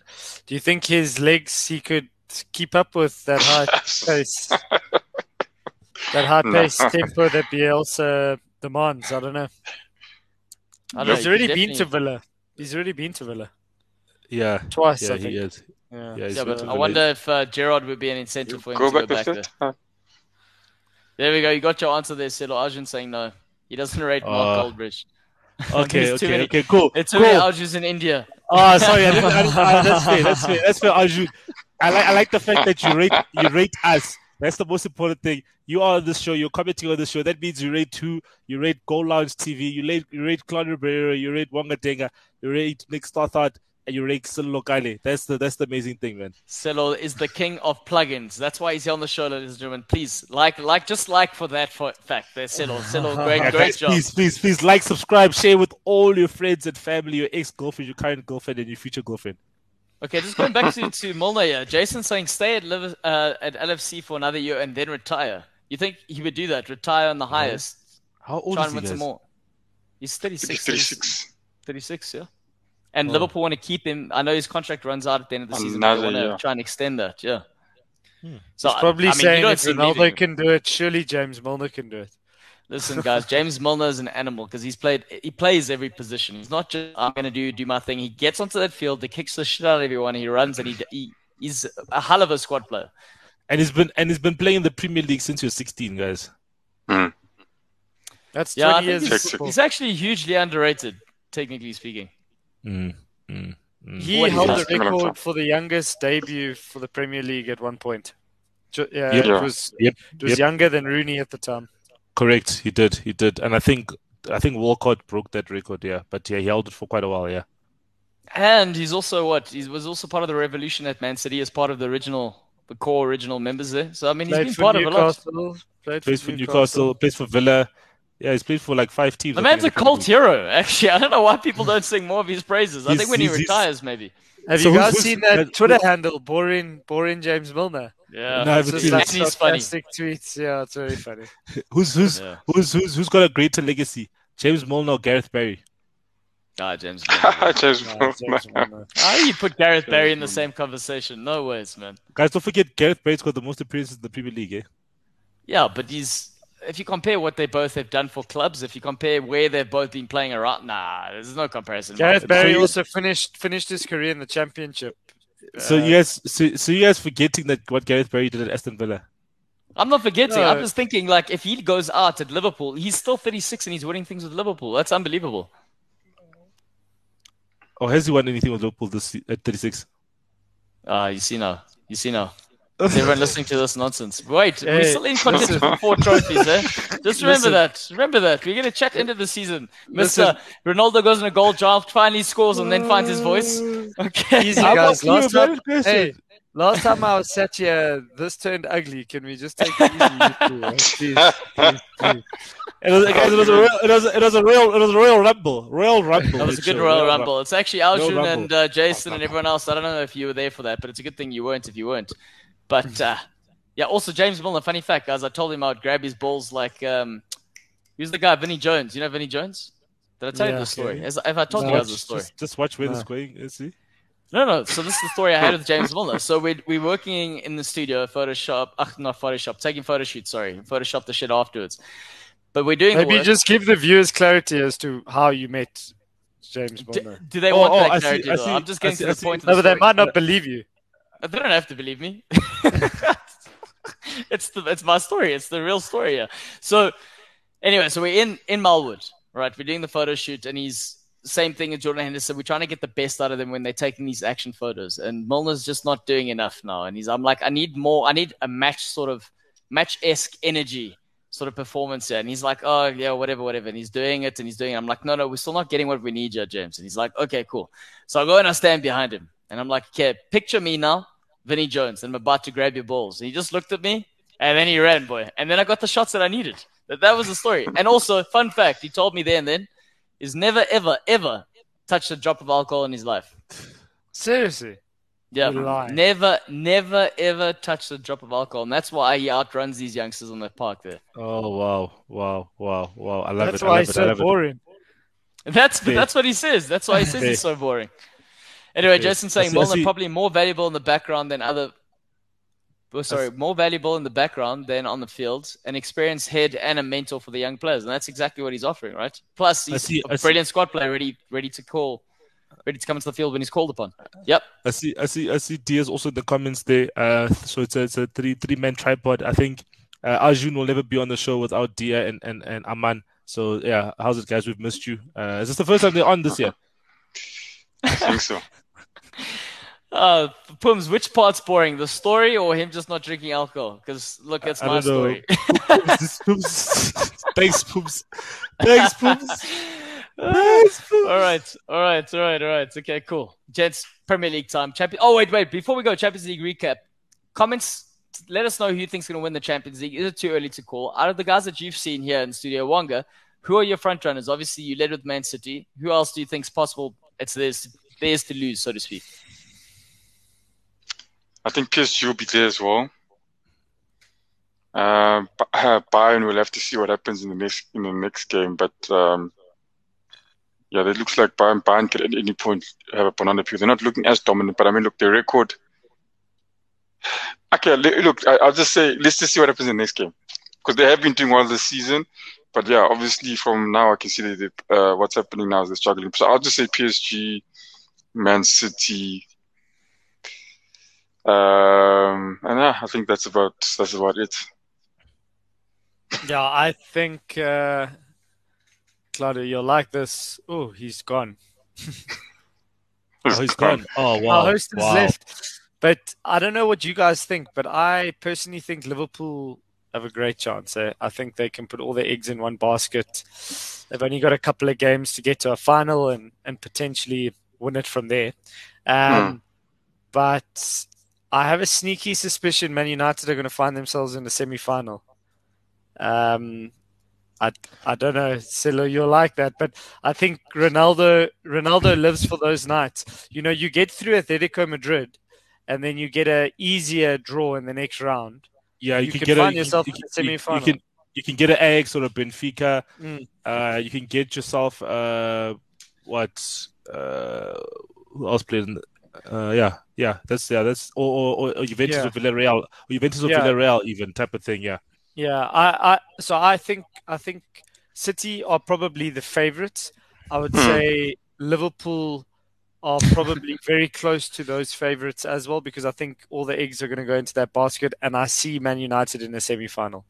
do you think his legs he could keep up with that high pace, that high No. pace tempo that Bielsa demands? I don't know. I don't know, He's already could been to Villa. He's already been to Villa yeah, twice. yeah, I think. he is. Yeah. Yeah, Yeah, but I wonder if uh, Gerard would be an incentive for him Go to go back back there. Huh. There we go. You got your answer there, Silo. Arjun saying no. He doesn't rate Mark Uh, Goldbridge. Okay, okay, many- okay, cool. It's too many cool. Arjuns in India. Oh, sorry, I didn't, I didn't, uh, that's fair. That's fair. That's fair, Arjun. I like, I like the fact that you rate, you rate us. That's the most important thing. You are on this show. You're commenting on this show. That means you rate two. You rate Goal Lounge TV. You rate, you rate Claudio Barrera. You rate Wonga Denga. You rate Nick Stothard. And you rate Silo Lokale. That's the, that's the amazing thing, man. Silo is the king of plugins. That's why he's here on the show, ladies and gentlemen. Please like, like, just like for that for fact. There, Silo. Silo, great, Yeah, great job. Please, please, please like, subscribe, share with all your friends and family, your ex girlfriend, your current girlfriend, and your future girlfriend. Okay, just going back to to Milner here. Jason saying stay at Liv- uh, at LFC for another year and then retire. You think he would do that? Retire on the highest, How old try is and he? win some guys? more. He's 36, 36. 36, yeah. And Oh. Liverpool want to keep him. I know his contract runs out at the end of the season. But they Another want to year. try and extend that, yeah. Hmm. So He's probably I mean, you saying don't if see him Ronaldo leaving. can do it, surely James Milner can do it. Listen, guys, James Milner is an animal because he's played. He plays every position. He's not just I'm going to do do my thing. He gets onto that field, he kicks the shit out of everyone. He runs and he, he he's a hell of a squad player. And he's been and he's been playing in the Premier League since he was 16, guys. That's Yeah, 20 think years he's, he's actually hugely underrated, technically speaking. Mm, mm, mm. He What held the record for the youngest debut for the Premier League at one point. Ju- Yeah, it was Yep, it was yep. younger than Rooney at the time. Correct, he did, he did, and I think I think Walcott broke that record, yeah. But yeah, he held it for quite a while, yeah. And he's also what? He was also part of the revolution at Man City as part of the original, the core original members there. So I mean, he's Played been for part of a lot. Newcastle. Played Plays for Newcastle, plays for Villa. Yeah, he's played for like five teams. The I man's a in the cult hero. Actually, I don't know why people don't sing more of his praises. I He's- think when he he's- he's- retires, maybe. Have So you who's- guys who's- seen that uh, Twitter handle, boring, boring James Milner? Yeah. No, I It's haven't just seen like it. And he's funny. sarcastic tweets. Yeah, it's very funny. Who's who's Yeah. who's who's who's got a greater legacy? James Milner, or Gareth Barry. Ah, James. Milner. James Yeah, Milner. James Milner. How you put Gareth Barry in the Milner. same conversation? No ways, man. Guys, don't forget Gareth Barry's got the most appearances in the Premier League. Eh? Yeah, but he's if you compare what they both have done for clubs, if you compare where they've both been playing around, nah, there's no comparison. Gareth Barry also finished finished his career in the championship. So Uh, you guys, so, so you guys forgetting that what Gareth Barry did at Aston Villa. I'm not forgetting. I'm just thinking like if he goes out at Liverpool, he's still 36 and he's winning things with Liverpool. That's unbelievable. Or has he won anything with Liverpool this at 36? Ah, you see now. You see now. Is everyone listening to this nonsense? Wait, we're still in contention for four trophies, eh? Just remember Listen. that. Remember that. We're gonna chat into the season. Listen. Mr. Ronaldo goes on a goal draft, finally scores, and then finds his voice. Okay. Easy, I'm guys. asking you Last time, hey, last time I was sat here, this turned ugly. Can we just take it easy? you two? Please, please, please. It was, guys, it was a real, it was, it was a real, it was a Royal Rumble, Royal Rumble. That was a good show, Royal Royal Rumble. It's actually Arjun and uh, Jason and everyone else. I don't know if you were there for that, but it's a good thing you weren't if you weren't. But uh, yeah, also James Milner. Funny fact, guys, I told him I would grab his balls like um, who's the guy? Vinny Jones. You know Vinny Jones? Did I tell you the story? okay. Has, have I told No. you guys the story? just, just watch where this No. is going. eh, See? No, no. So this is the story I had with James Milner. So we're we working in the studio, Photoshop, ugh, not Photoshop, taking photo shoots. Sorry, Photoshop the shit afterwards. But we're doing Maybe just give the viewers clarity as to how you met James Do, Milner. do they Oh, want oh, that I see, clarity? I see, I'm just getting see, to the point. Of No, the but they might not believe you. They don't have to believe me. it's the it's my story. It's the real story. Yeah. So anyway, so we're in in Melwood, right? We're doing the photo shoot, and he's same thing as Jordan Henderson. We're trying to get the best out of them when they're taking these action photos, and Milner's just not doing enough now. And he's I'm like, I need more. I need a match sort of match esque energy. Sort of performance here, and he's like, "Oh yeah, whatever, whatever." And he's doing it, and he's doing it. I'm like, "No, no, we're still not getting what we need, here, James." And he's like, "Okay, cool." So I go and I stand behind him, and I'm like, "Okay, picture me now, Vinny Jones, and I'm about to grab your balls. And he just looked at me and then he ran, boy. And then I got the shots that I needed. That, that was the story. And also, fun fact, he told me there and then, is never, ever, ever touched a drop of alcohol in his life. Seriously. Yeah. Never, never, ever touched a drop of alcohol. And that's why he outruns these youngsters on the park there. Oh wow, wow, wow, wow! I love That's it. I why he's so love it. boring. That's Yeah. that's what he says. That's why he says Yeah. he's so boring. Anyway, Yeah. Jason saying see- I Milner see- probably more valuable in the background than other. Oh, sorry, more valuable in the background than on the field, an experienced head and a mentor for the young players, and that's exactly what he's offering, right? Plus, I he's see- I a see- brilliant squad player, ready, ready to call, ready to come into the field when he's called upon. Yep. I see, I see, I see. Diaz also in the comments there. Uh, so it's a, it's a three three man tripod. I think uh, Arjun will never be on the show without Dia and, and, and Aman. So yeah, how's it, guys? We've missed you. Uh, is this the first time they're on this year? I think so. Uh, Pums, which part's boring, the story or him just not drinking alcohol? Because look, it's I my know. story. Poops, poops. Thanks, poops. Thanks. Thanks, poops. all right, all right, all right, all right. Okay, cool. Jets Premier League time. Champion. Oh wait, wait. Before we go, Champions League recap. Comments. Let us know who you think's going to win the Champions League. Is it too early to call? Out of the guys that you've seen here in Studio Wonga, who are your front runners? Obviously, you led with Man City. Who else do you think's possible? It's theirs, theirs to lose, so to speak. I think PSG will be there as well. Uh, uh, Bayern will have to see what happens in the next in the next game, but um, yeah, it looks like Bayern, Bayern could at any point have a banana peel. They're not looking as dominant, but I mean, look, their record. Okay, look, I'll just say let's just see what happens in the next game because they have been doing well this season. But yeah, obviously from now I can see that uh, what's happening now is they're struggling. So I'll just say PSG, Man City, um, and yeah, I think that's about that's about it. Yeah, I think uh, Claudio, you'll like this. Oh, he's gone. Oh, he's gone. Oh wow. Our host has wow. left. But I don't know what you guys think, but I personally think Liverpool have a great chance. eh? I think they can put all their eggs in one basket. They've only got a couple of games to get to a final and, and potentially win it from there. Um, But I have a sneaky suspicion Man United are going to find themselves in the semi final. Um, I, I don't know, Silo, you'll like that, but I think Ronaldo Ronaldo lives for those nights. You know, you get through Atletico Madrid, and then you get a easier draw in the next round, Yeah, you, you can can get find a, yourself can, in the semi-final. You can you can get an Ajax or a Benfica. Mm. Uh, you can get yourself uh, what? Uh, who else played? In the, uh, yeah, yeah, that's yeah, that's or or, or Juventus Yeah. or Villarreal, or Juventus or Yeah. Villarreal, even type of thing. Yeah, Yeah, I, I so I think I think City are probably the favourites. I would Hmm. say Liverpool are probably very close to those favourites as well because I think all the eggs are going to go into that basket, and I see Man United in the semi-final.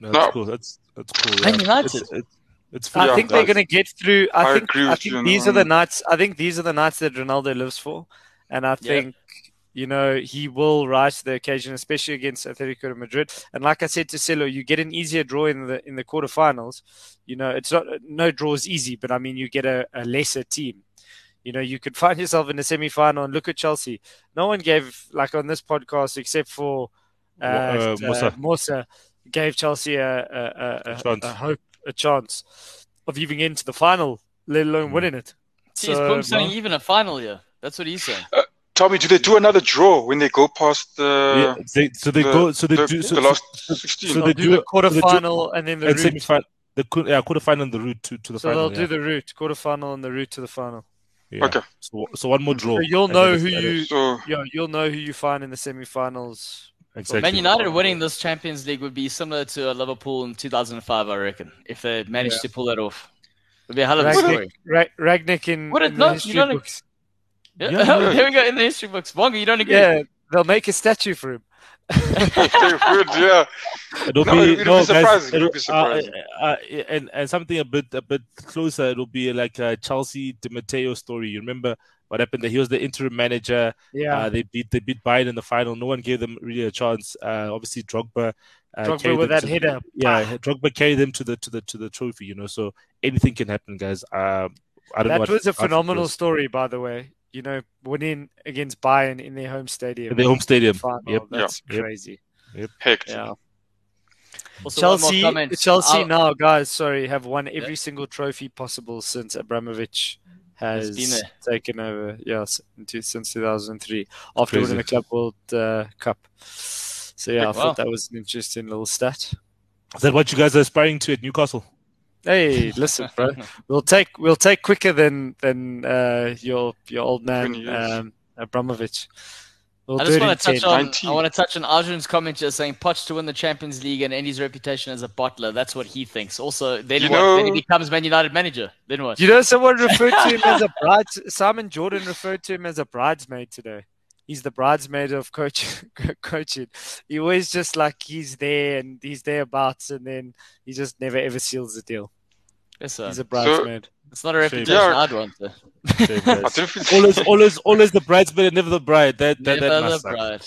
no, No. that's cool. That's that's cool. Man yeah. United. It's, it's, it's I think they're going to get through. I, I think I think these are the nights. I think these are the nights that Ronaldo lives for, and I think you know he will rise to the occasion, especially against Atletico Madrid. And like I said to Celo, you get an easier draw in the in the quarterfinals. You know, it's not no draw is easy, but I mean you get a, a lesser team. You know, you could find yourself in the semi-final and look at Chelsea. No one gave like on this podcast except for uh, Uh, Musa. uh, Musa gave Chelsea a, a, a, a, a hope, a chance of even getting to the final, let alone Mm. winning it. He's So, boom saying no. even a final year. That's what he's saying. Tommy, do they do another draw when they go past the yeah, they, so they the- go so they the, do so, the last so, sixteen? so They'll they do, do the it- so do- quarterfinal and then the and route. semi-final. The yeah, quarterfinal and the route to, to the So final. So they'll yeah. do the route, quarterfinal and the route to the final. Yeah. Okay. So, so one more draw. So you'll know who you, so yeah, you'll know who you find in the semi-finals. Exactly. Man United winning this Champions League would be similar to a Liverpool in 2005, I reckon, if they managed to pull that off. It'd be a hell of a Rangnick, story. Ra- Rangnick in, Would it in not? the You history don't- books. Yeah. Yeah, yeah. Here we go in the history books. Wonga, you don't agree? Yeah, they'll make a statue for him. they would, yeah. It'll No, be it'll be no, guys, surprising, it'll it'll- be uh, surprising. uh, and and something a bit a bit closer. It'll be like a Chelsea Di Matteo story. You remember what happened? There? He was the interim manager. Yeah, Uh, they beat they beat Bayern in the final. No one gave them really a chance. Uh, obviously, Drogba. Uh, Drogba with that to- header. Yeah, Drogba carried them to the to the to the trophy. You know, so anything can happen, guys. Um, I don't know. that what was a phenomenal does. story, by the way. You know, winning against Bayern in their home stadium. In their home stadium. Final, Yep. That's Yep. crazy. Heck. Yeah. Also, Chelsea. Chelsea I'll- now, guys, sorry, have won every single trophy possible since Abramovich Has has been there. taken over. Yes, since 2003, after Crazy. winning the Club World uh, Cup. So yeah, I Wow. thought that was an interesting little stat. Is that what you guys are aspiring to at Newcastle? Hey, listen, bro, we'll take we'll take quicker than than uh, your your old man um, Abramovich. We'll I just want to touch 10. on. 19. I want to touch on Arjun's comment just saying Poch to win the Champions League and end his reputation as a bottler. That's what he thinks. Also, then what? know- Then he becomes Man United manager. Then what? You know, someone referred to him as a bride. Simon Jordan referred to him as a bridesmaid today. He's the bridesmaid of coach, coaching. He always just like he's there and he's thereabouts, and then he just never ever seals the deal. Yes, sir. He's a bridesmaid. It's not a reputation Yeah. I'd want. though. Shame, I guys. don't feel- always, always, always the bridesmaid and never the bride. That that, Never that the suck. bride.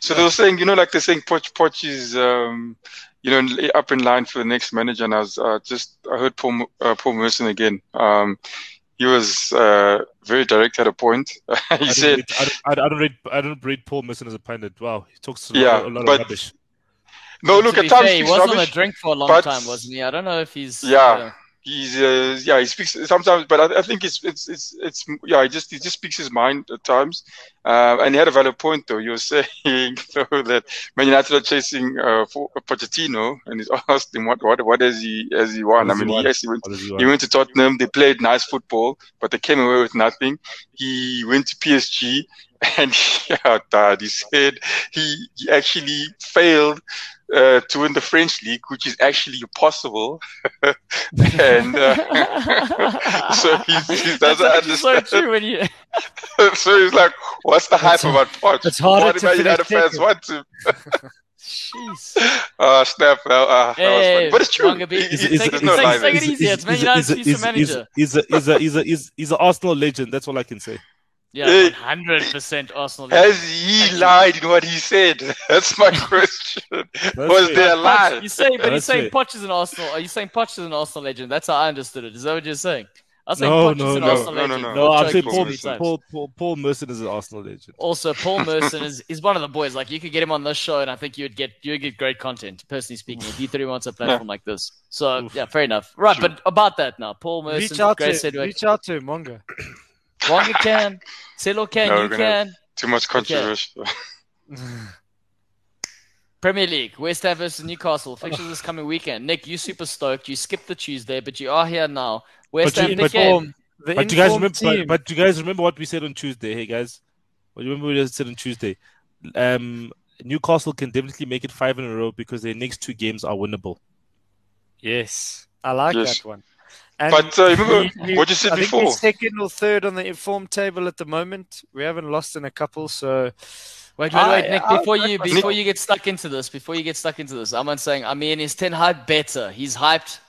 So they were saying, you know, like they're saying Poch Poch is, um, you know, up in line for the next manager. And I was uh, just, I heard Paul uh, Paul Merson again. Um, he was uh, very direct at a point. He don't said, rate, I, don't, I don't- I don't rate, I don't rate Paul Merson as a pundit. Wow, he talks a Yeah, lot, a lot but- of rubbish. "No, look, at be times fair, he speaks was on a drink for a long but- time, wasn't he? I don't know if he's. Yeah. uh, He's, uh, yeah, he speaks sometimes, but I, I think it's, it's, it's, it's, yeah, he just, he just speaks his mind at times. Uh, and he had a valid point though. He was saying though that Man United are chasing uh, for Pochettino, and he's asked him what, what, what has he, has he won? I has he mean, won? he went he He went to Tottenham. They played nice football, but they came away with nothing. He went to PSG, and yeah, Dad, he said he, he actually failed uh, to win the French league, which is actually possible. and uh, so he, he doesn't actually so understand. true when you. so he's like, "What's the hype It's- about Poch? it's harder Why to do United fans second." want to?" Jeez. Uh, snap! Uh, uh, that was Hey, funny. But it's true. Manga beat- He- Is- he- is- Take there's it- no take- lie there. take it easy. It's Man United's future manager. He's a, he's a, he's a, he's, he's an Arsenal legend. That's all I can say. Yeah, Hey. 100% Arsenal. Has he lied in what he said? That's my question. Was fair. there a lie? you say, but That's he's saying. Poch is an Arsenal. Are you saying Poch is an Arsenal legend? That's how I understood it. Is that what you're saying? I was saying No, Poch no, is an no. Arsenal No, no, legend. no. No, I'm saying Paul Paul, many Merson. times. Paul, Paul, Paul Merson is an Arsenal legend. Also, Paul Merson is, is one of the boys. Like you could get him on this show, and I think you'd get you'd get great content. Personally speaking, if you thought he wants a platform like this, so Oof. yeah, fair enough. Right, Sure. but about that now, Paul Reach Merson, out great to segue. reach out to Monga. Wonga can, Celo can, No, you can. Too much controversy. Premier League, West Ham versus Newcastle. Fixtures this coming weekend. Nick, you super stoked. You skipped the Tuesday, but you are here now. West But Ham you- big but- game. But you guys remember? But, team. but you guys remember what we said on Tuesday? Hey guys, what do you remember what we said on Tuesday? Um, Newcastle can definitely make it five in a row because their next two games are winnable. Yes, I like Yes. that one. And But, uh, remember we- we- what you said I before. we're second or third on the informed table at the moment. We haven't lost in a couple, so Wait, wait, I- Nick. I- Before I- you, I- before you get stuck into this, before you get stuck into this, I'm not saying. I mean, is Ten Hag better? He's hyped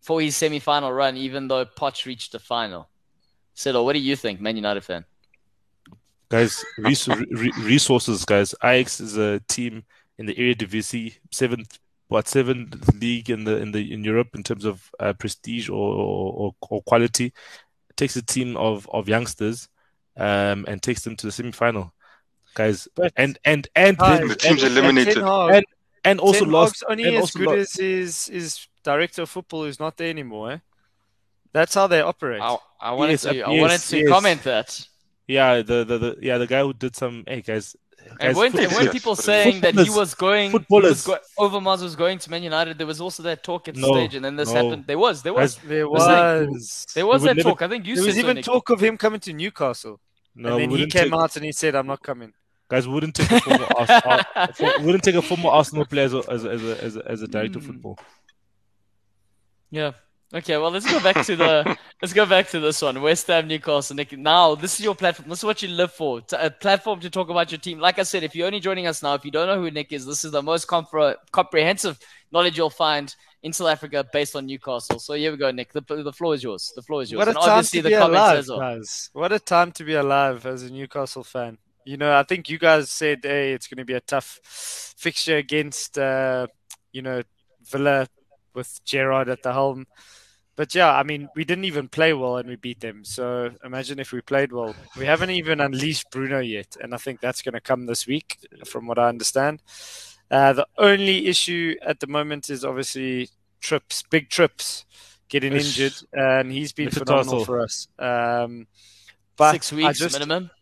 for his semi-final run, even though Poch reached the final. Siddle, what do you think, Man United fan? Guys, res- re- resources, guys. Ajax is a team in the area division, seventh, what seventh league in the in the in Europe in terms of uh, prestige or, or or quality. It takes a team of of youngsters, um, and takes them to the semi-final, guys. But- and and and Guys, then- The team's and, eliminated. Ten Hag- and, and also Ten lost only and as also good lo- as his his director of football, who's not there anymore. Eh? That's how they operate. I, I wanted Yes, to, I yes, wanted to yes. comment that. Yeah, the, the, the yeah the guy who did some hey guys, And guys weren't, foot- weren't people saying that he was going, he was go, Overmars was going to Man United? There was also that talk at the No, stage, and then this no. happened. There was, there was, guys, there was was. there was that never- talk. I think you There said was even Nick. talk of him coming to Newcastle, no, and then he came take, out and he said, "I'm not coming." guys wouldn't take a former Ars- Ar- we wouldn't take a former Arsenal player as a as a as a, as a, as a director of Hmm. football. Yeah. Okay. Well, let's go back to the let's go back to this one. West Ham, Newcastle. Nick, now this is your platform. This is what you live for. T- A platform to talk about your team. Like I said, if you're only joining us now, if you don't know who Nick is, this is the most compre- comprehensive knowledge you'll find in South Africa based on Newcastle. So here we go, Nick. The, the floor is yours. The floor is yours. What a and time to the be alive, guys! What a time to be alive as a Newcastle fan. You know, I think you guys said, "Hey, it's going to be a tough fixture against, uh, you know, Villa with Gerrard at the helm." But yeah, I mean, we didn't even play well and we beat them. So imagine if we played well. We haven't even unleashed Bruno yet, and I think that's going to come this week, from what I understand. Uh, the only issue at the moment is obviously trips, big trips, getting Ish. injured, and he's been Metatarsal. phenomenal for us. Um, but Six weeks just- minimum.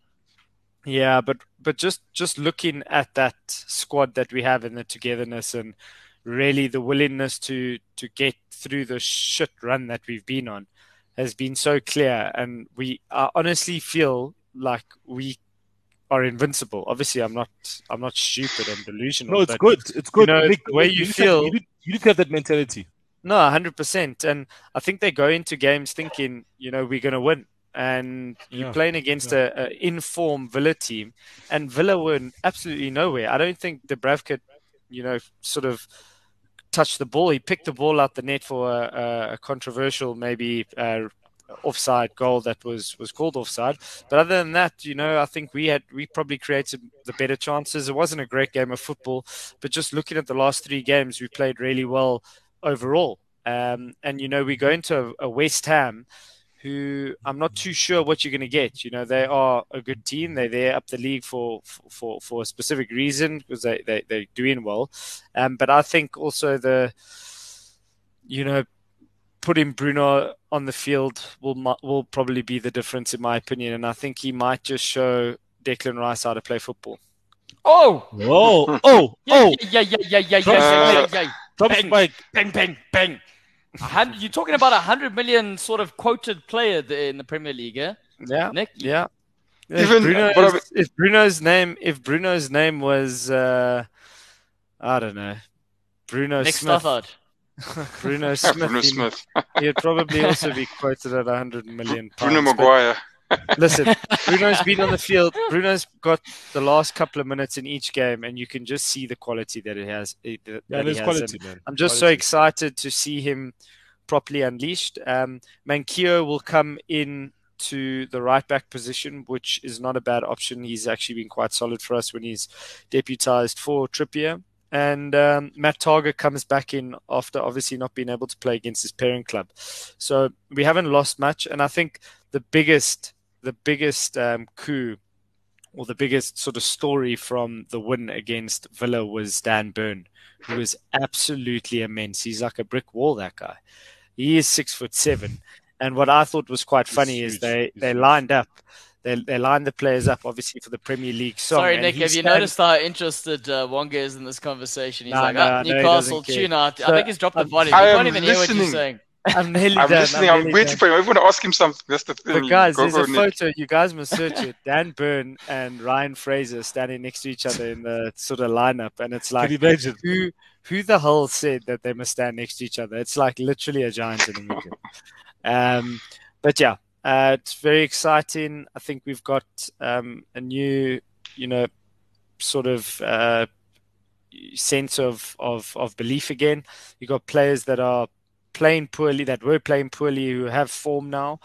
yeah, but but just just looking at that squad that we have and the togetherness and really the willingness to to get through the shit run that we've been on has been so clear, and we I honestly feel like we are invincible. Obviously, I'm not I'm not stupid and delusional. No, it's good. It's good. know, Nick, the way you to- feel- you need, you need to have that mentality. No, hundred percent. And I think they go into games thinking, you know, we're going to win. And you're playing against a, a informed Villa team, and Villa were absolutely nowhere. I don't think Dubravka, you know, sort of touched the ball. He picked the ball out the net for a, a- controversial, maybe uh, offside goal that was was called offside. But other than that, you know, I think we had we probably created the better chances. It wasn't a great game of football, but just looking at the last three games, we played really well overall. Um, and you know, we go into a, a West Ham who I'm not too sure what you're going to get. You know, they are a good team. They're there up the league for for, for a specific reason because they, they, they're doing well. Um, but I think also the, you know, putting Bruno on the field will will probably be the difference in my opinion. And I think he might just show Declan Rice how to play football. Oh, Oh, oh, yeah, oh! yeah, yeah, yeah, yeah, yeah, yeah, yeah, yeah. Drop Bang. spike. Bang, bang, bang. A hundred, you're talking about a hundred million sort of quoted player there in the Premier League, eh? Yeah, Nick? yeah. If Even- Bruno's, but I if Bruno's name, if Bruno's name was, uh, I don't know, Bruno Nick Smith, Stothard. Bruno Smith, Bruno he- Smith, he'd probably also be quoted at 100 million pounds. Bruno But Maguire. Listen, Bruno's been on the field. Bruno's got the last couple of minutes in each game, and you can just see the quality that it has. It, that Yeah, he there's has. quality, And man. I'm just so excited to see him properly unleashed. Um, Manquillo will come in to the right back position, which is not a bad option. He's actually been quite solid for us when he's deputized for Trippier. And um, Matt Targett comes back in after obviously not being able to play against his parent club. So we haven't lost much. And I think the biggest, the biggest um, coup or the biggest sort of story from the win against Villa was Dan Burn, who was absolutely immense. He's like a brick wall, that guy. He is six foot seven. And what I thought was quite He's funny is they, He's they lined up they they line the players up obviously for the Premier League song. Sorry, Nick. Have you stands- noticed how interested uh, Wonga is in this conversation? He's No, like, no, ah, I know he Newcastle, doesn't tune out. So, I think he's dropped the um, body. You I can't am even hear what you're saying. I'm nearly I'm done. listening. I'm, nearly waiting done. for you. I want to ask him something. That's the thing. But guys, Go, there's go, a Nick. photo. You guys must search it. Dan Burn and Ryan Fraser standing next to each other in the sort of lineup, and it's Can like you who who the hell said that they must stand next to each other? It's like literally a giant and a medium. um, but yeah, uh, it's very exciting. I think we've got um, a new, you know, sort of uh, sense of, of of belief again. You got players that are playing poorly, that were playing poorly, who have form now.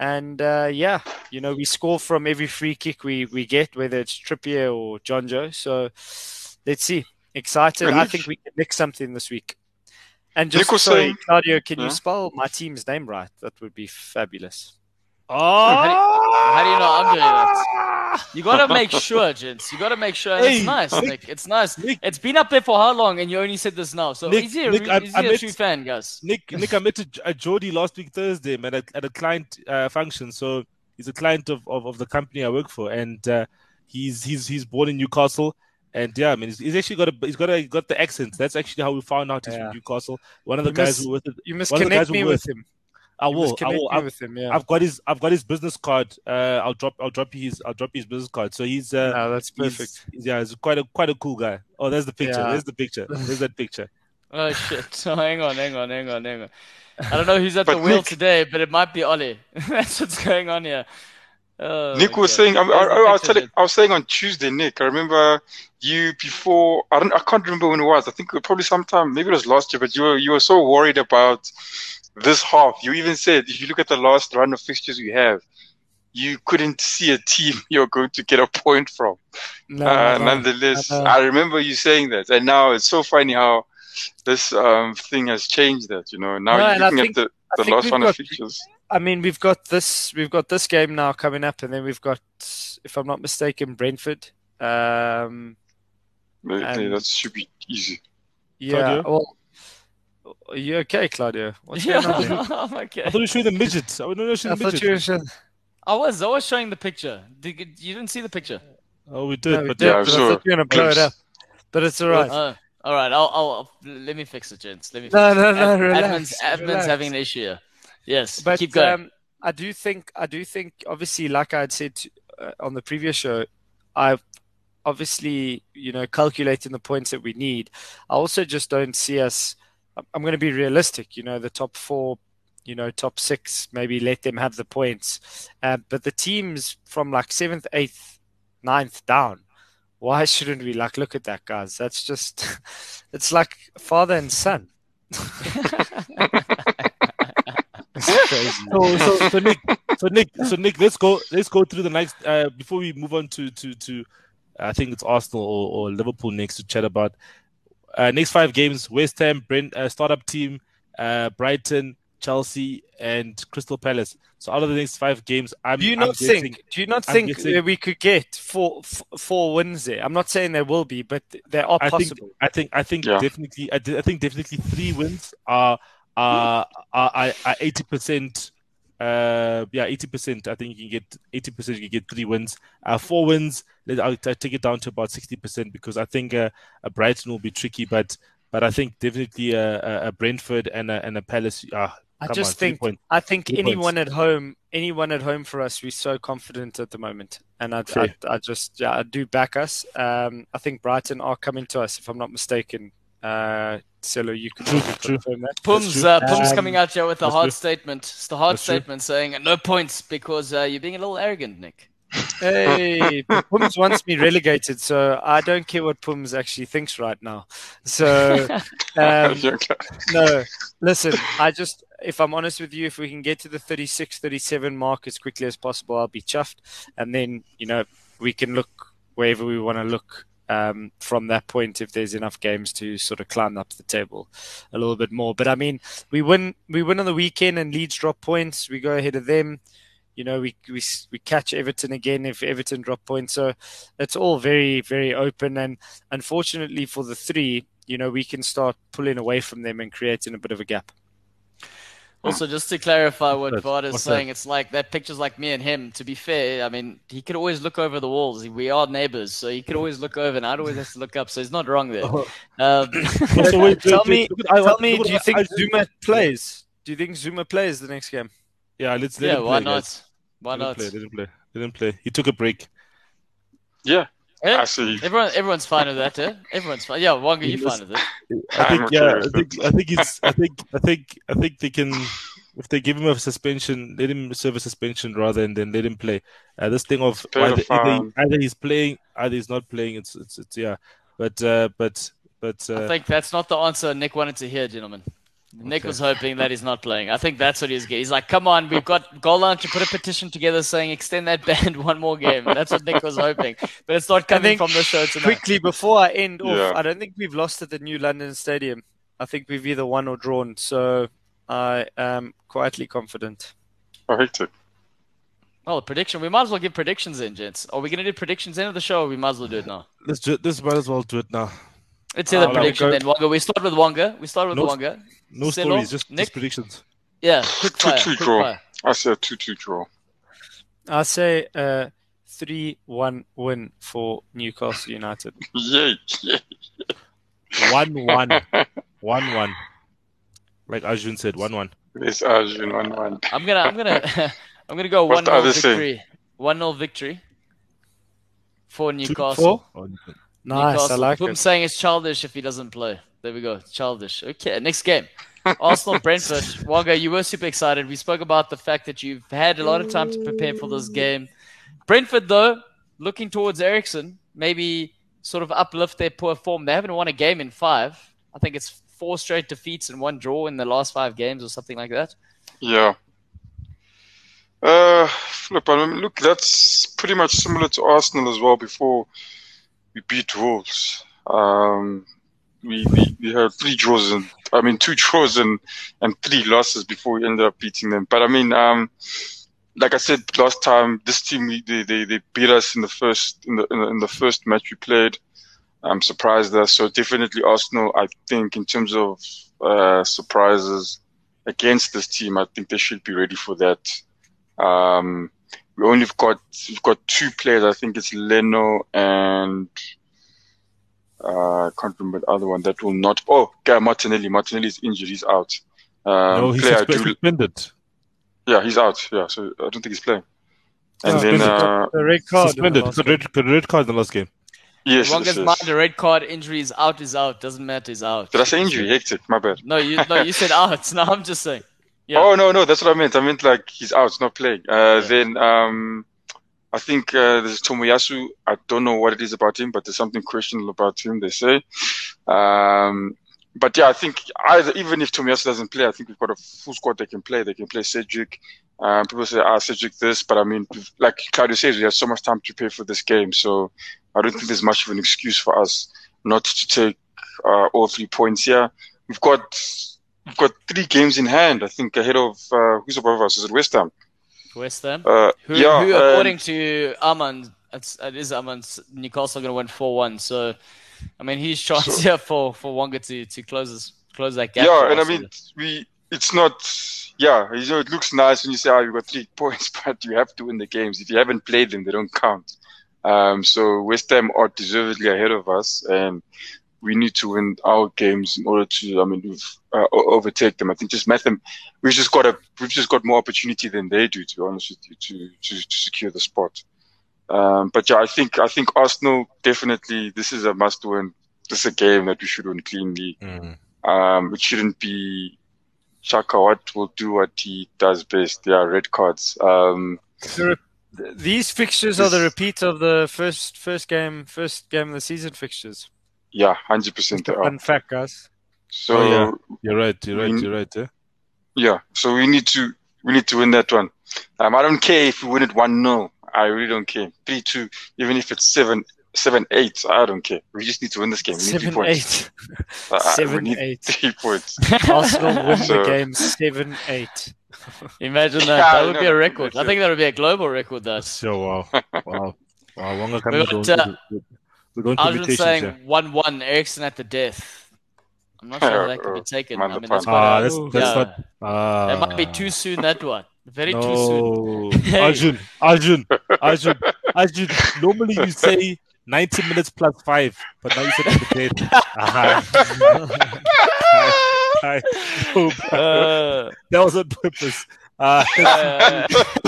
And uh, yeah, you know, we score from every free kick we, we get, whether it's Trippier or Jonjo. So let's see. Excited. I think we can nick something this week. And just was sorry, Claudio, can Yeah? you spell my team's name right? That would be fabulous. Oh, how do you know I'm doing that? You gotta make sure, gents. You gotta make sure. And it's nice, Nick. Nick. It's nice. Nick. It's been up there for how long, and you only said this now. So Nick- is he a, Nick, I- is he a met- true fan, guys? Nick, Nick, I met a, a Geordie last week Thursday, man, at, at a client uh, function. So he's a client of, of, of the company I work for, and uh, he's he's he's born in Newcastle. And yeah, I mean, he's, he's actually got a he's got a got the accent. That's actually how we found out he's Yeah. from Newcastle. One of the You guys must- who worked with You must One of the guys connect me were- with him. I You will, must I connect will. I've, with him. Yeah. I've got his I've got his business card. Uh, I'll drop I'll drop his I'll drop his business card. So he's uh, no, that's perfect. he's- yeah, he's quite a quite a cool guy. Oh, there's the picture. Yeah. There's the picture. There's that picture. Oh shit! So hang on, hang on, hang on, hang on. I don't know who's at the But wheel Nick- today, but it might be Ollie. That's what's going on here. Oh, Nick was okay. saying, I, I, There's I, was telling, I was saying on Tuesday, Nick. I remember you before. I don't. I can't remember when it was. I think it was probably sometime. Maybe it was last year. But you were you were so worried about this half. You even said if you look at the last run of fixtures we have, you couldn't see a team you're going to get a point from. No, uh, no, nonetheless, I. I remember you saying that, and now it's so funny how this um, thing has changed. That you know now No, you're I looking think- at the, the last we've run got- of fixtures. I mean, we've got this. We've got this game now coming up, and then we've got, if I'm not mistaken, Brentford. Um, Yeah, and- that should be easy. yeah. Well, are you okay, Claudia? What's Yeah, going on? I'm okay. I thought you were showing the midgets. I was not showing I the thought midgets. you were. I was, I was showing the picture. Did, you didn't see the picture. Oh, we did, No, we but did, Yeah, but I'm I sure. thought you were going to blow it up. But it's all right. Oh, all right. I'll, I'll, I'll let me fix it, gents. Let me. No, fix no, it. no, Ad- relax, Admin's, admin's relax. having an issue here. Yes. But keep going. Um, I do think I do think obviously, like I had said uh, on the previous show, I've obviously you know calculating the points that we need. I also just don't see us. I'm- I'm going to be realistic. You know, the top four, you know, top six, maybe let them have the points. Uh, but the teams from like seventh, eighth, ninth down. Why shouldn't we like look at that, guys? That's just, it's like father and son. Crazy. so, so, so Nick, so Nick, so Nick, let's go, let's go through the next. Uh, before we move on to to to, I think it's Arsenal or, or Liverpool next to chat about. Uh, next five games: West Ham, Brent, uh, startup team, uh, Brighton, Chelsea, and Crystal Palace. So out of the next five games, I'm. Do you I'm not guessing- think? Do you not I'm think guessing- that we could get four f- four wins there? I'm not saying there will be, but there are I think possible. I think I think Yeah. definitely I, I think definitely three wins are are are eighty percent. Uh, yeah, eighty percent. I think you can get eighty percent. You can get three wins. Uh, four wins. let- I'll, I'll take it down to about sixty percent because I think uh, a Brighton will be tricky, but but I think definitely a, a, Brentford and a and a Palace. Uh, I just on, think points. I think anyone at home, anyone at home for us, we're so confident at the moment, and I, I, I just yeah, I do back us. Um, I think Brighton are coming to us, if I'm not mistaken. Uh, Celo, you could True, true. confirm that. Pum's, uh, Pum's Um, coming out here with a hard true. statement. It's the hard That's true. statement saying no points because uh, you're being a little arrogant, Nick. Hey, Pums wants me relegated, so I don't care what Pums actually thinks right now. So, um, no, listen, I just, if I'm honest with you, if we can get to the 36, 37 mark as quickly as possible, I'll be chuffed. And then, you know, we can look wherever we want to look um, from that point if there's enough games to sort of climb up the table a little bit more. But I mean, we win, we win on the weekend and Leeds drop points. We go ahead of them. You know, we, we we catch Everton again if Everton drop points. So it's all very very open. And unfortunately for the three, you know, we can start pulling away from them and creating a bit of a gap. Also, just to clarify what What's? Vard is What's saying, it's like that picture's like me and him. To be fair, I mean, he could always look over the walls. We are neighbors, so he could always look over, and I'd always have to look up. So he's not wrong there. Um, Also, wait, tell wait, me, wait, look I- tell me, look do you think I- Zuma plays? Do you think Zuma plays the next game? Yeah, let's let yeah, why play, not? guys. Why Let him not? play. Let him play. Let him play. He took a break. Yeah, Yeah, I see. everyone, everyone's fine with that. Eh? Everyone's fine. Yeah, Wonga, you He fine with it? I think yeah, I think it. I think it's I think I think I think they can if they give him a suspension, let him serve a suspension rather and then let him play. Uh, this thing of either, either, either he's playing, either he's not playing. It's it's, it's yeah, but uh, but but I uh, think that's not the answer Nick wanted to hear, gentlemen. Nick Okay. was hoping that he's not playing. I think that's what he's getting. He's like, come on, we've got Goal Lounge to put a petition together saying extend that ban one more game. That's what Nick was hoping. But it's not coming from the show tonight. Quickly before I end off, Yeah. I don't think we've lost at the new London Stadium. I think we've either won or drawn. So I am quietly confident. I Oh, hectic. Oh, prediction. We might as well give predictions in, gents. Are we going to do predictions end of the show or we might as well do it now? let's do, this might as well do it now. Let's hear the prediction then. Wonga. We start with Wonga. We start with No- Wonga. No Sell stories, off, just, Nick? just predictions. Yeah, quick fire. 2-2 quick draw. fire. I say a 2-2 draw. I say uh, 3 1 win for Newcastle United. Yay! Yay! One one, one one. Like Arjun said, one one. It's Arjun 1-1. I'm gonna, I'm gonna, I'm gonna go What's one the 0 victory. One 0 victory for Two- Newcastle. Oh, Nice, Newcastle. I like Boom it. saying it's childish if he doesn't play. There we go, childish. Okay, next game. Arsenal Brentford. Wonga, you were super excited. We spoke about the fact that you've had a lot of time to prepare for this game. Brentford, though, looking towards Eriksen, maybe sort of uplift their poor form. They haven't won a game in five. I think it's four straight defeats and one draw in the last five games or something like that. Yeah. Uh, flip. I mean, look, that's pretty much similar to Arsenal as well. Before we beat Wolves, um, we, we we had three draws and I mean two draws and and three losses before we ended up beating them. But I mean, um, like I said last time, this team they they, they beat us in the first in the, in the in the first match we played. I'm surprised us. So definitely Arsenal. I think in terms of uh, surprises against this team, I think they should be ready for that. Um, we only have got we've got two players. I think it's Leno and uh, I can't remember the other one that will not. Oh, Guy Martinelli. Martinelli is injured. He's out. Um, no, he's player I do- suspended. yeah, he's out. Yeah, so I don't think he's playing. And Oh, then uh, The red card. in the Suspended. red, got a red card in the last game. yes, as long yes, as yes. mind, the red card injury is out, is out. Doesn't matter, is out. Did I say injury? Hectic. My bad. No, you no, you said out. No, I'm just saying. Yeah. Oh no, no, that's what I meant. I meant like he's out, not playing. Uh, Yeah. Then um, I think uh, there's Tomiyasu. I don't know what it is about him, but there's something questionable about him. They say. Um, but yeah, I think either even if Tomiyasu doesn't play, I think we've got a full squad that can play. They can play Cedric. Um, people say, ah, Cedric this, but I mean, like Claudio says, we have so much time to prepare for this game, so I don't think there's much of an excuse for us not to take uh, all three points here. We've got we've got three games in hand. I think ahead of uh, who's above us? Is it West Ham? West Ham. Uh, Who, yeah, who and- according to Aman, it's, it is Aman's Newcastle going to win four one. So, I mean, he's chance So- here for for Wonga to to close this, close that gap. yeah, and I mean, we it's not. Yeah, you know, it looks nice when you say, "Oh, you got three points," but you have to win the games. If you haven't played them, they don't count. Um, so West Ham are deservedly ahead of us, and we need to win our games in order to, I mean, we've, uh, overtake them. I think just Mathem, we've just got a, we've just got more opportunity than they do, to be honest with you, to to, to secure the spot. Um, but yeah, I think I think Arsenal definitely this is a must-win. This is a game that we should win cleanly. Um, it shouldn't be Xhaka what will do what he does best. Yeah, red cards. Um, These fixtures are the repeat of the first first game first game of the season fixtures. Yeah, hundred percent they are. Fact, guys. So Oh, yeah. You're right. You're right. We- You're right. Eh? yeah, so we need to we need to win that one. Um, I don't care if we win it one 0 I really don't care. Three two, even if it's seven seven eight. I don't care. We just need to win this game. We need three Seven points. eight. Uh, uh, we need eight. three points. Arsenal win the game seven eight. Imagine that. Yeah, that would no, be a record. no, I think that would be a global record. That. So wow, wow, wow. Wonga coming got, down. uh, We're going to Arjun invitations saying here. one one Eriksen at the death. I'm not sure that could be taken. I mean, that's pun. quite Ah, a- that's, yeah. not. Ah. That might be too soon. That one, very no. too soon. Hey. Arjun, Arjun, Arjun, Arjun. Normally you say 90 minutes plus five, but now you said at the dead. Ah. I, I, no, Uh, that was on purpose. Uh, uh,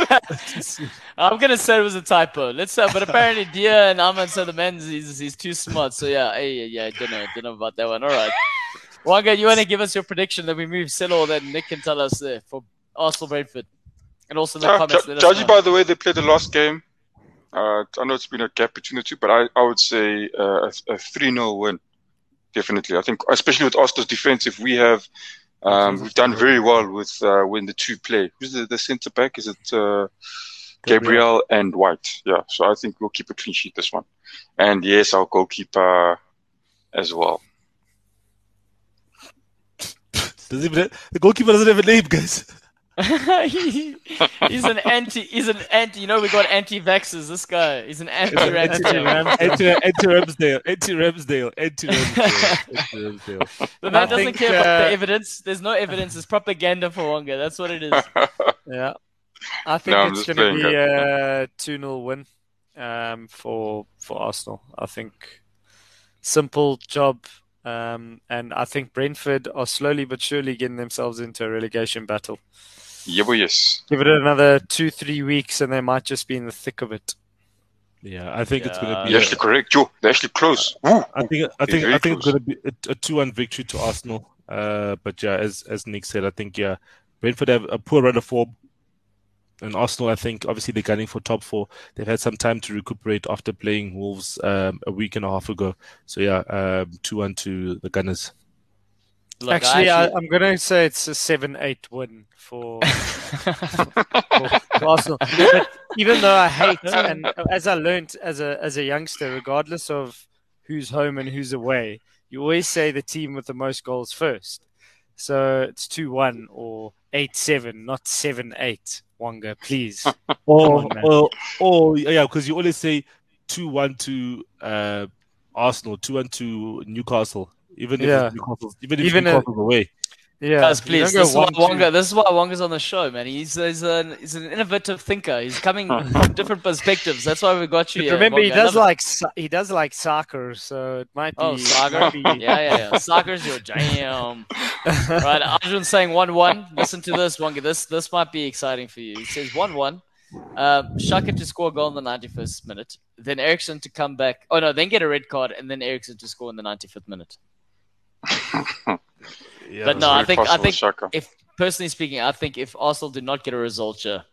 I'm gonna say it was a typo. Let's uh, but apparently Dia and Ahmed said the men's he's, he's too smart. So yeah, hey, yeah, I don't know, don't know about that one. All right, Wanga, you want to give us your prediction that we move Silo, then Nick can tell us there for Arsenal Brentford, and also in the Uh, comments. ju- judging by the way they played the last game, uh, I know it's been a gap between the two, but I, I would say uh, a 3 0 win. Definitely. I think, especially with Arsenal's defense, if we have, um, we've done very well with uh, when the two play. Who's the, the centre back? Is it uh, Gabriel and White? Yeah. So I think we'll keep a clean sheet this one. And yes, our goalkeeper as well. does even, the goalkeeper doesn't have a name, guys. He- he's an anti. He's an anti. You know, we got anti-vaxxers. This guy. He's an anti-Ramsdale. Enter, enter Ramsdale, enter Ramsdale, enter Ramsdale. The man I doesn't think, care about uh, the evidence. There's no evidence. It's propaganda for Wonga. That's what it is. Yeah. I think No, it's going to be a 2 0 win um, for for Arsenal. I think simple job. Um, and I think Brentford are slowly but surely getting themselves into a relegation battle. Yeah, but yes. Give it another two, three weeks, and they might just be in the thick of it. Yeah, I think it's going to be. You're a- actually correct, Joe. They're actually close. Woo. I think I think I think it's going to be a, a two-one victory to Arsenal. Uh, but yeah, as as Nick said, I think yeah, Brentford have a poor run of form, and Arsenal, I think, obviously they're gunning for top four. They've had some time to recuperate after playing Wolves um, a week and a half ago. So yeah, um, two-one to the Gunners. Look, actually, I, actually- I'm going to say it's a 7 8 win for, for, for Arsenal. But even though I hate, and as I learned as a, as a youngster, regardless of who's home and who's away, you always say the team with the most goals first. So it's 2 1 or 8 7, not 7 8. Wonga, please. Oh, on, man. oh, oh, yeah, because you always say two-one to uh, Arsenal, two-one to Newcastle. Even if Yeah. it's Newcastle's, even if Even a- Newcastle's away. Yeah, Guys, you please. This is, why 1-2. Wonga, this is why Wonga's on the show, man. He's, he's, an, he's an innovative thinker. He's coming from different perspectives. That's why we got you here. remember, he does like so- he does like soccer, so it might be. Oh, soccer? might be- yeah, yeah, yeah. Soccer's your jam. right, Arjun saying 1 1. Listen to this, Wonga. This this might be exciting for you. He says 1 1. Um, Xhaka to score a goal in the 91st minute. Then Eriksen to come back. Oh, no, then get a red card. And then Eriksen to score in the 95th minute. Yeah, But no, I think I think Xhaka. if personally speaking, I think if Arsenal do not get a result here,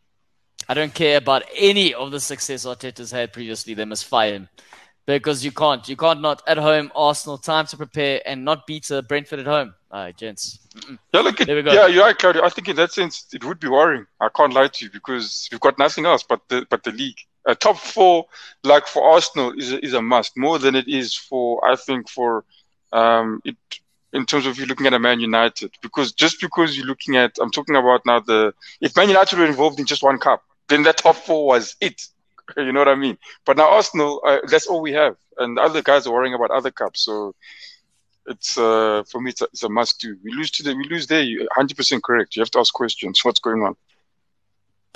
I don't care about any of the success Arteta's had previously. They must fire him because you can't. You can't not at home Arsenal time to prepare and not beat uh, Brentford at home. All right, gents. Yeah, look, it, There we go. yeah, you're right, Claudio. I think in that sense, it would be worrying. I can't lie to you because we've got nothing else but the but the league. A top four, like for Arsenal, is a, is a must more than it is for I think for um it in terms of you looking at a Man United because just because you're looking at I'm talking about now the if Man United were involved in just one cup, then that top four was it. You know what I mean? But now Arsenal, uh, that's all we have, and other guys are worrying about other cups. So it's uh for me it's a, it's a must do. We lose to the we lose there. You 100 percent correct. You have to ask questions. What's going on?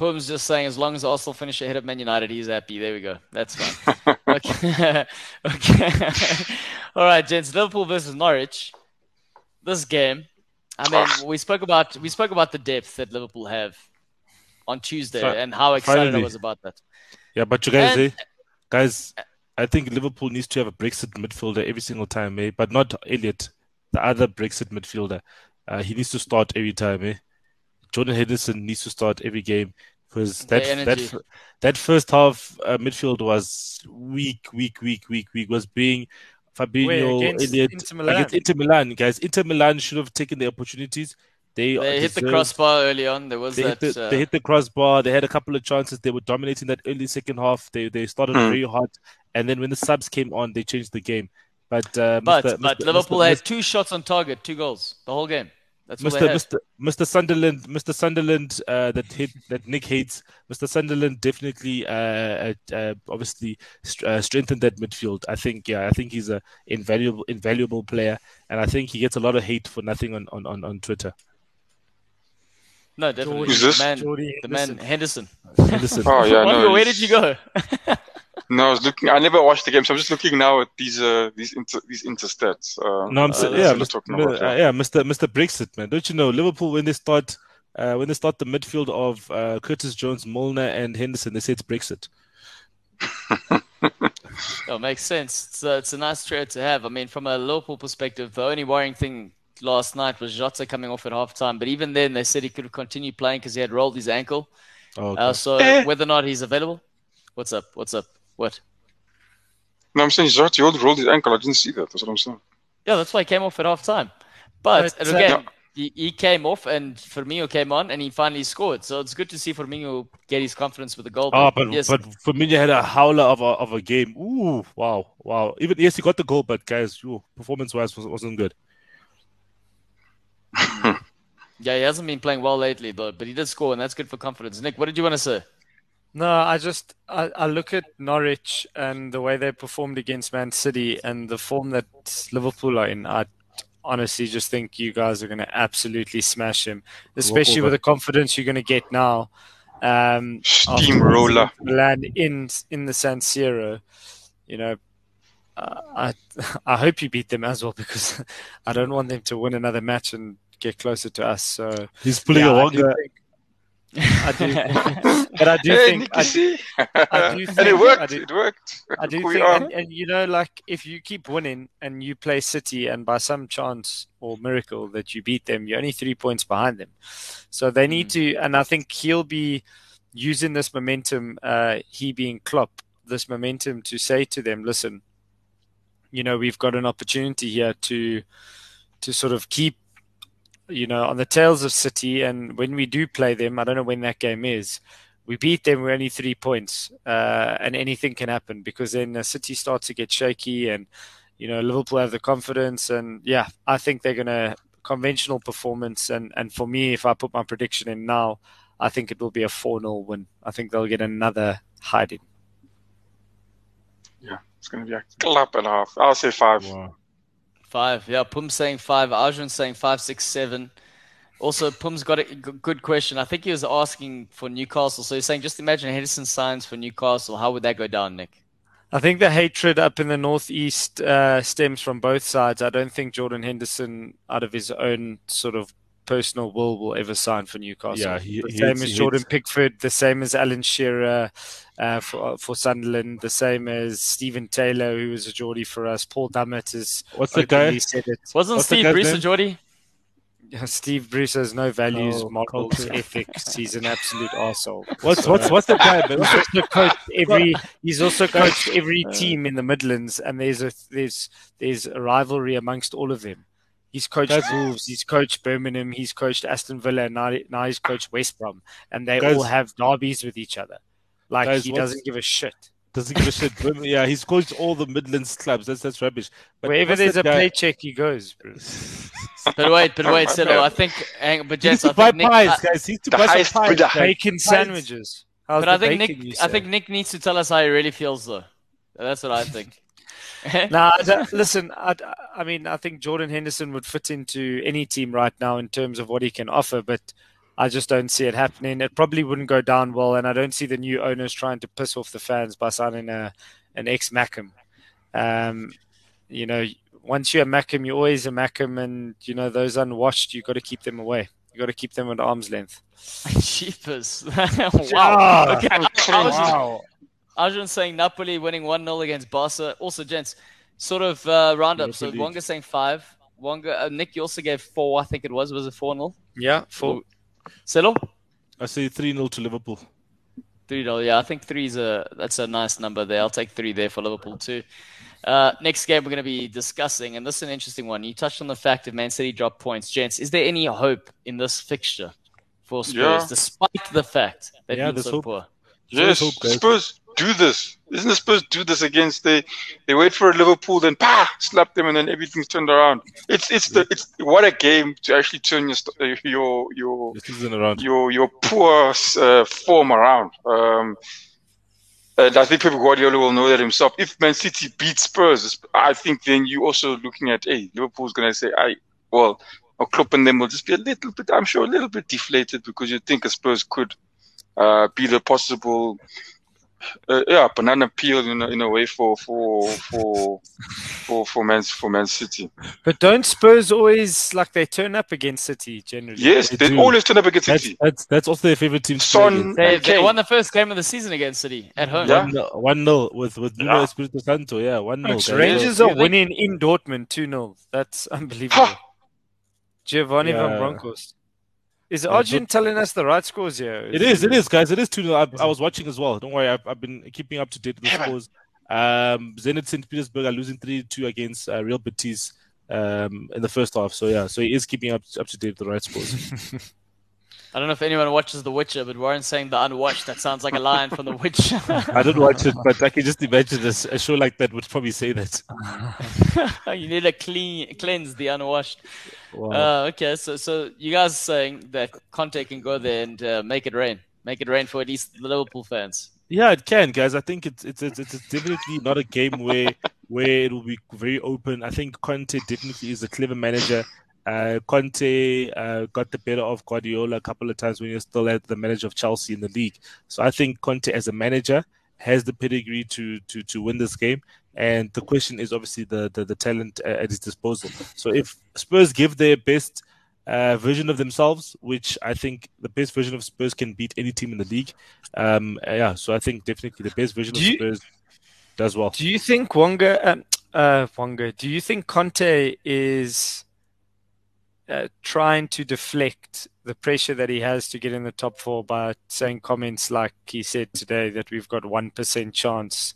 Pum's just saying as long as Arsenal finish ahead of Man United, he's happy. There we go. That's fine. okay. okay. All right, gents. Liverpool versus Norwich. This game. I mean, we spoke about we spoke about the depth that Liverpool have on Tuesday and how excited I was about that. Yeah, but you guys, And- eh? guys, I think Liverpool needs to have a Brexit midfielder every single time, eh? But not Elliott, the other Brexit midfielder. Uh, he needs to start every time, eh? Jordan Henderson needs to start every game because that that that first half uh, midfield was weak, weak, weak, weak, weak. Was being Fabinho, against Elliott Inter Milan? against Inter Milan, guys. Inter Milan should have taken the opportunities. They, They hit the crossbar early on. There was they hit, the, uh, they hit the crossbar. They had a couple of chances. They were dominating that early second half. They they started Hmm. very hot, and then when the subs came on, they changed the game. But uh, but Mr. but Mr. Liverpool Mr. had two shots on target, two goals the whole game. That's Mr. Mr. Mr. Sunderland, Mr. Sunderland, uh, that hit that Nick hates. Mr. Sunderland definitely, uh, uh, uh, obviously, st- uh, strengthened that midfield. I think, yeah, I think he's a invaluable, invaluable player, and I think he gets a lot of hate for nothing on on on, on Twitter. No, definitely. Who's this? The man, Geordie the man Henderson. Listen, Oh yeah, no. where he's- did you go? No, I was looking. I never watched the game, so I'm just looking now at these uh, these inter, these interstats. Uh, no, I'm Uh, saying, yeah, what I'm Mr. about, uh, yeah. yeah, Mr. Mr. Brexit, man. Don't you know Liverpool when they start uh, when they start the midfield of uh, Curtis Jones, Milner, and Henderson, they say it's Brexit. Oh, makes sense. It's a, it's a nice trade to have. I mean, from a Liverpool perspective, the only worrying thing last night was Jota coming off at halftime. But even then, they said he could have continued playing because he had rolled his ankle. Oh, okay. Uh, so Eh. whether or not he's available, what's up? What's up? What? no, I'm saying Jota rolled rolled his ankle. I didn't see that. That's what I'm saying. Yeah, that's why he came off at halftime. But, But, and uh, again, he, he came off and Firmino came on and he finally scored. So it's good to see Firmino get his confidence with the goal. Oh, but yes, but Firmino had a howler of a of a game. Ooh, wow, wow. Even yes, he got the goal, but guys, you performance wise was, wasn't good. yeah, he hasn't been playing well lately, though. But he did score, and that's good for confidence. Nick, what did you want to say? No, I just I, I look at Norwich and the way they performed against Man City and the form that Liverpool are in. I honestly just think you guys are going to absolutely smash him, especially with the confidence you're going to get now. Um, Steamroller. losing Milan in in the San Siro, you know. I I hope you beat them as well because I don't want them to win another match and get closer to us. So He's pulling yeah, a I do Wonga. think, I do, but I do hey, think I you see? I do and think- it I worked. do- it worked. I do we think, and, and you know, like if you keep winning and you play City, and by some chance or miracle that you beat them, you're only three points behind them. So they need to, and I think he'll be using this momentum, uh, he being Klopp, this momentum to say to them, listen, you know, we've got an opportunity here to to sort of keep, you know, on the tails of City, and when we do play them, I don't know when that game is we beat them, we're only three points, uh, and anything can happen because then the City starts to get shaky, and you know Liverpool have the confidence, and yeah, I think they're gonna conventional performance, and and for me, if I put my prediction in now, I think it will be a four 0 win. I think they'll get another hiding. Yeah, it's going to be a clap and a half. I'll say five. Wow. Five. Yeah, Pum's saying five. Arjun's saying five, six, seven. Also, Pum's got a good question. I think he was asking for Newcastle. So he's saying, just imagine Henderson signs for Newcastle. How would that go down, Nick? I think the hatred up in the northeast uh, stems from both sides. I don't think Jordan Henderson, out of his own sort of personal will, will ever sign for Newcastle. Yeah, he- the he same hates- as Jordan hates- Pickford, the same as Alan Shearer uh, for for Sunderland, the same as Steven Taylor, who was a Geordie for us. Paul Dummett is What's the openly guy? said it. Wasn't What's Steve guy's Bruce a name? Geordie? Steve Bruce has no values, No morals, culture. ethics. He's an absolute arsehole. What's So- what's what's the guy? Man? He's also coached every. He's also coached every team in the Midlands, and there's a there's there's a rivalry amongst all of them. He's coached Guys- Wolves, he's coached Birmingham, he's coached Aston Villa, and now, now he's coached West Brom, and they Guys- all have derbies with each other. Like Guys, he doesn't give a shit. Doesn't give a shit. Yeah, he's coached all the Midlands clubs. That's that's rubbish. But Wherever there's a guy- paycheck, he goes. Bro. But wait, but wait, Silo, I think, hang, but He I to buy think Nick, pies, I- guys. He needs to buy highest pies. bidder. Bacon Pies. sandwiches. How's but I think bacon, Nick, I think Nick needs to tell us how he really feels, though. That's what I think. No, I listen. I, I mean, I think Jordan Henderson would fit into any team right now in terms of what he can offer, but I just don't see it happening. It probably wouldn't go down well, and I don't see the new owners trying to piss off the fans by signing a an ex Mackem. Um, you know, once you're a Mackem, you're always a Mackem, and you know those unwashed, you've got to keep them away. You got to keep them at arm's length. Cheapers. Ah, wow. Okay, I, I was just, Wow. Arjun saying Napoli winning 1 0 against Barca. Also, gents, sort of uh, roundup. So Europa Wonga saying 5. Wonga, uh, Nick, you also gave 4, I think it was. Was it 4 0? Yeah, for Settle? I say three 0 to Liverpool. 3 0. Yeah, I think 3 is a, that's a nice number there. I'll take 3 there for Liverpool too. Uh, next game we're going to be discussing, and this is an interesting one. You touched on the fact of Man City drop points. Gents, is there any hope in this fixture for Spurs, Yeah. despite the fact they've Yeah, been there's so hope. poor? Yes, hope. Spurs. Do this? Isn't the Spurs do this against they they wait for a Liverpool, then pa slap them, and then everything's turned around. It's it's the it's what a game to actually turn your your your your your poor uh, form around. Um, and I think Pep Guardiola will know that himself. If Man City beat Spurs, I think then you also looking at, hey, Liverpool's going to say, I, well, or Klopp and them will just be a little bit, I'm sure, a little bit deflated because you think a Spurs could uh, be the possible, uh, yeah, banana peel in a, in a way for for for for for Man for Man City. But don't Spurs always like they turn up against City generally? Yes, They they always turn up against That's, City. that's that's also their favorite team. Son. They, they won the first game of the season against City at home. Yeah. One nil- one nil with with Nuno Yeah. Espirito Santo. Yeah, one nil. guys. Rangers are winning in Dortmund 2 0. That's unbelievable. Ha! Giovanni Yeah. Van Bronckhorst. Is Yeah, Arjun but- telling us the right scores here? It is, it is, guys. It is 2 0. I, I was watching as well. Don't worry, I've, I've been keeping up to date with the Yeah, scores. Um, Zenit St. Petersburg are losing 3 2 against uh, Real Betis um, in the first half. So, yeah, so he is keeping up, up to date with the right scores. I don't know if anyone watches The Witcher, but Warren's saying the unwatched. That sounds like a line from The Witcher. I don't watch it, but I can just imagine this, a show like that would probably say that. you need to clean cleanse the unwashed. Wow. Uh, okay, so so you guys are saying that Conte can go there and uh, make it rain, make it rain for at least the Liverpool fans. Yeah, it can, guys. I think it's it's it's, it's definitely not a game where where it will be very open. I think Conte definitely is a clever manager. Uh, Conte uh, got the better of Guardiola a couple of times when he was still at the manager of Chelsea in the league. So I think Conte as a manager has the pedigree to to to win this game. And the question is obviously the the, the talent at his disposal. So if Spurs give their best uh, version of themselves, which I think the best version of Spurs can beat any team in the league. Um, uh, yeah, so I think definitely the best version Do of you- Spurs does well. Do you think Wonga, um, uh, Wonga, do you think Conte is uh, trying to deflect the pressure that he has to get in the top four by saying comments like he said today that we've got 1% chance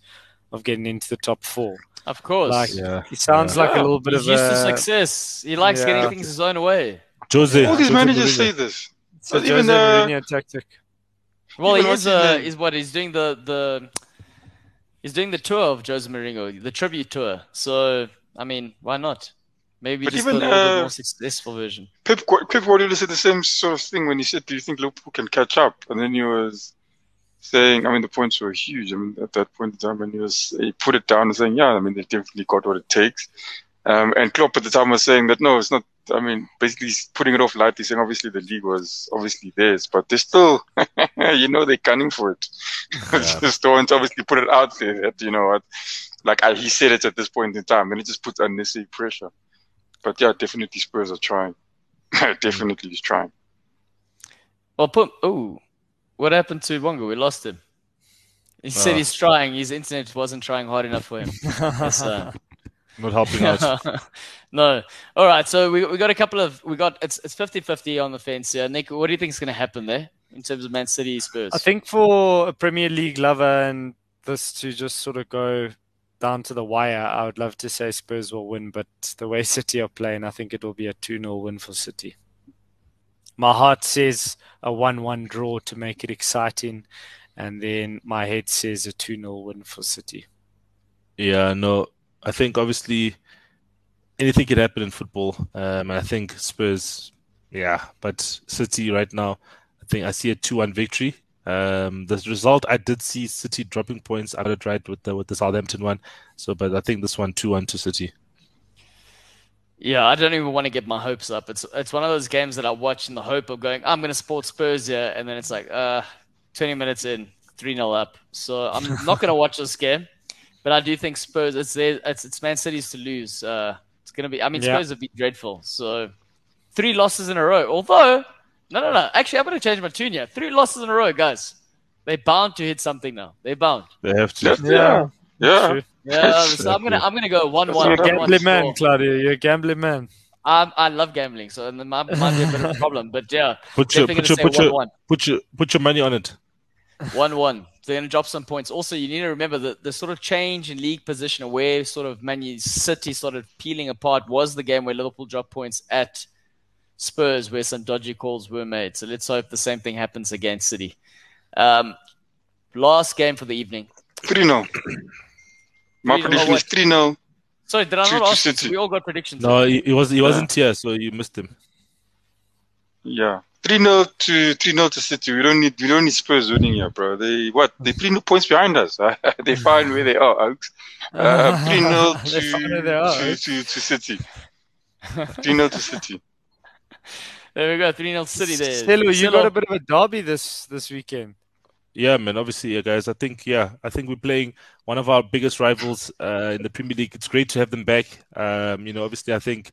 of getting into the top four? Of course, Like, Yeah, He sounds Yeah. like a little bit he's of used to a. success. He likes getting things his own way. Jose. All these Jose managers Mourinho. say this. It's a even, Jose uh, Mourinho tactic. Well, Even he is uh, is what he's doing the the he's doing the tour of Jose Mourinho, the tribute tour. So I mean, why not? Maybe But just even, a little bit uh, more successful version. Pep, Gu- Pep Guardiola said the same sort of thing when he said, "Do you think Liverpool can catch up?" And then he was saying, "I mean, the points were huge. I mean, at that point in time, and he was he put it down and saying, "Yeah, I mean, they definitely got what it takes." Um, and Klopp at the time was saying that no, it's not. I mean, basically he's putting it off lightly, saying obviously the league was obviously theirs, but they're still, you know, they're gunning for it. just don't obviously put it out there that you know like I, he said it at this point in time, and it just puts unnecessary pressure. But yeah, definitely Spurs are trying. definitely he's trying. Well, put oh, what happened to Wonga? We lost him. He said he's trying. His internet wasn't trying hard enough for him. Yes. Uh, Not helping out. no. All right. So we we got a couple of we got it's it's 50-50 on the fence here. Nick, what do you think is going to happen there in terms of Man City Spurs? I think for a Premier League lover and this to just sort of go down to the wire, I would love to say Spurs will win, but the way City are playing, I think it will be a 2 0 win for City. My heart says a 1 1 draw to make it exciting, and then my head says a 2 0 win for City. Yeah, no, I think obviously anything could happen in football. Um, and I think Spurs, yeah, but City right now, I think I see a two-one victory. Um, the result I did see City dropping points. I got it right with the with the Southampton one. So, but I think this one two-one to City. Yeah, I don't even want to get my hopes up. It's it's one of those games that I watch in the hope of going, I'm going to support Spurs here, and then it's like, uh, 20 minutes in, 3 0 up. So I'm not going to watch this game, but I do think Spurs, it's their, it's, it's Man City's to lose. Uh, it's going to be, I mean, Yeah. Spurs have been dreadful. So three losses in a row. Although, no, no, no. Actually, I'm going to change my tune here. Three losses in a row, guys. They're bound to hit something now. They're bound. They have to. Yeah, yeah. True. Yeah, so I'm gonna I'm gonna go one one. You're a gambling man, score. Claudio. You're a gambling man. Um, I love gambling, so it might, might be a bit of a problem. But yeah, Put your put gonna your put one your one. put your put your money on it. One one. They're gonna drop some points. Also, you need to remember that the sort of change in league position, where sort of Man City started peeling apart, was the game where Liverpool dropped points at Spurs, where some dodgy calls were made. So let's hope the same thing happens against City. Um, last game for the evening. 3 0. My prediction what? is 3 0. Sorry, did I To- not ask? City. We all got predictions. No, he, he was he wasn't here, so you missed him. Yeah. 3 0 to 3 0 to City. We don't need we don't need Spurs winning here, bro. They what? They three points behind us. they find where they are, Oaks. Uh, 3 0 They find where they are, to, eh? to, to City. 3 0 to City. There we go. 3 0 City there. Stelo, you got a bit of a derby this this weekend. Yeah, man. Obviously, yeah, guys. I think, yeah, I think we're playing one of our biggest rivals uh, in the Premier League. It's great to have them back. Um, you know, obviously, I think,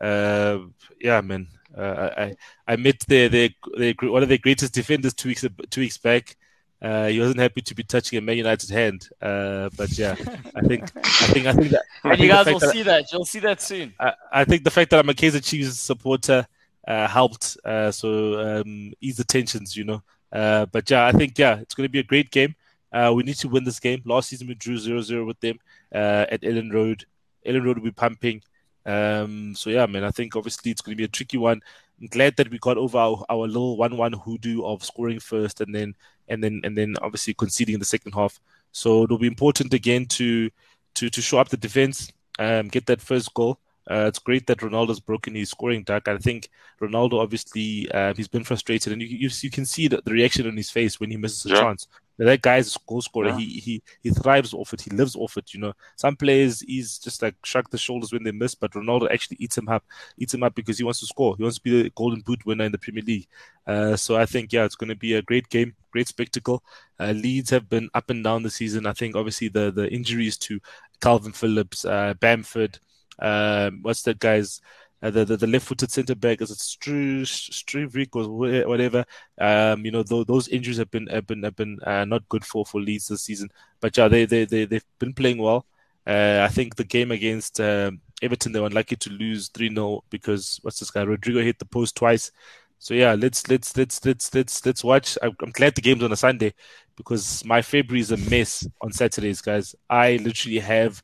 uh, yeah, man. Uh, I I met their their their one of their greatest defenders two weeks two weeks back. Uh, he wasn't happy to be touching a Man United hand. Uh, but yeah, I think I think I think that I And you think the guys will that- see that. You'll see that soon. I, I think the fact that I'm a Kaizer Chiefs supporter uh, helped. Uh, so um, ease the tensions, you know. Uh, but yeah, I think yeah, it's going to be a great game. Uh, we need to win this game. Last season we drew 0-0 with them uh, at Elland Road. Elland Road will be pumping. Um, so yeah, man, I think obviously it's going to be a tricky one. I'm glad that we got over our, our little one-one hoodoo of scoring first and then and then and then obviously conceding in the second half. So it'll be important again to to to show up the defense, um, get that first goal. Uh, it's great that Ronaldo's broken his scoring duck. I think Ronaldo obviously uh, he's been frustrated, and you, you you can see the, the reaction on his face when he misses a Yeah. chance. That guy's a goal scorer. Yeah. He he he thrives off it. He lives off it. You know, some players he's just like shrug the shoulders when they miss, but Ronaldo actually eats him up, eats him up because he wants to score. He wants to be the Golden Boot winner in the Premier League. Uh, so I think yeah, it's going to be a great game, great spectacle. Uh, Leeds have been up and down the season. I think obviously the the injuries to Kalvin Phillips, uh, Bamford, um, what's that guy's uh, the, the the left-footed centre back is it Stru Struvik or whatever. Um, you know th- those injuries have been have been have been uh, not good for for Leeds this season. But yeah, they they they they've been playing well. Uh, I think the game against um, Everton they were unlucky to lose three 0 because what's this guy Rodrigo hit the post twice. So yeah, let's let's let's let's let's let's watch. I'm glad the game's on a Sunday because my February is a mess on Saturdays, guys. I literally have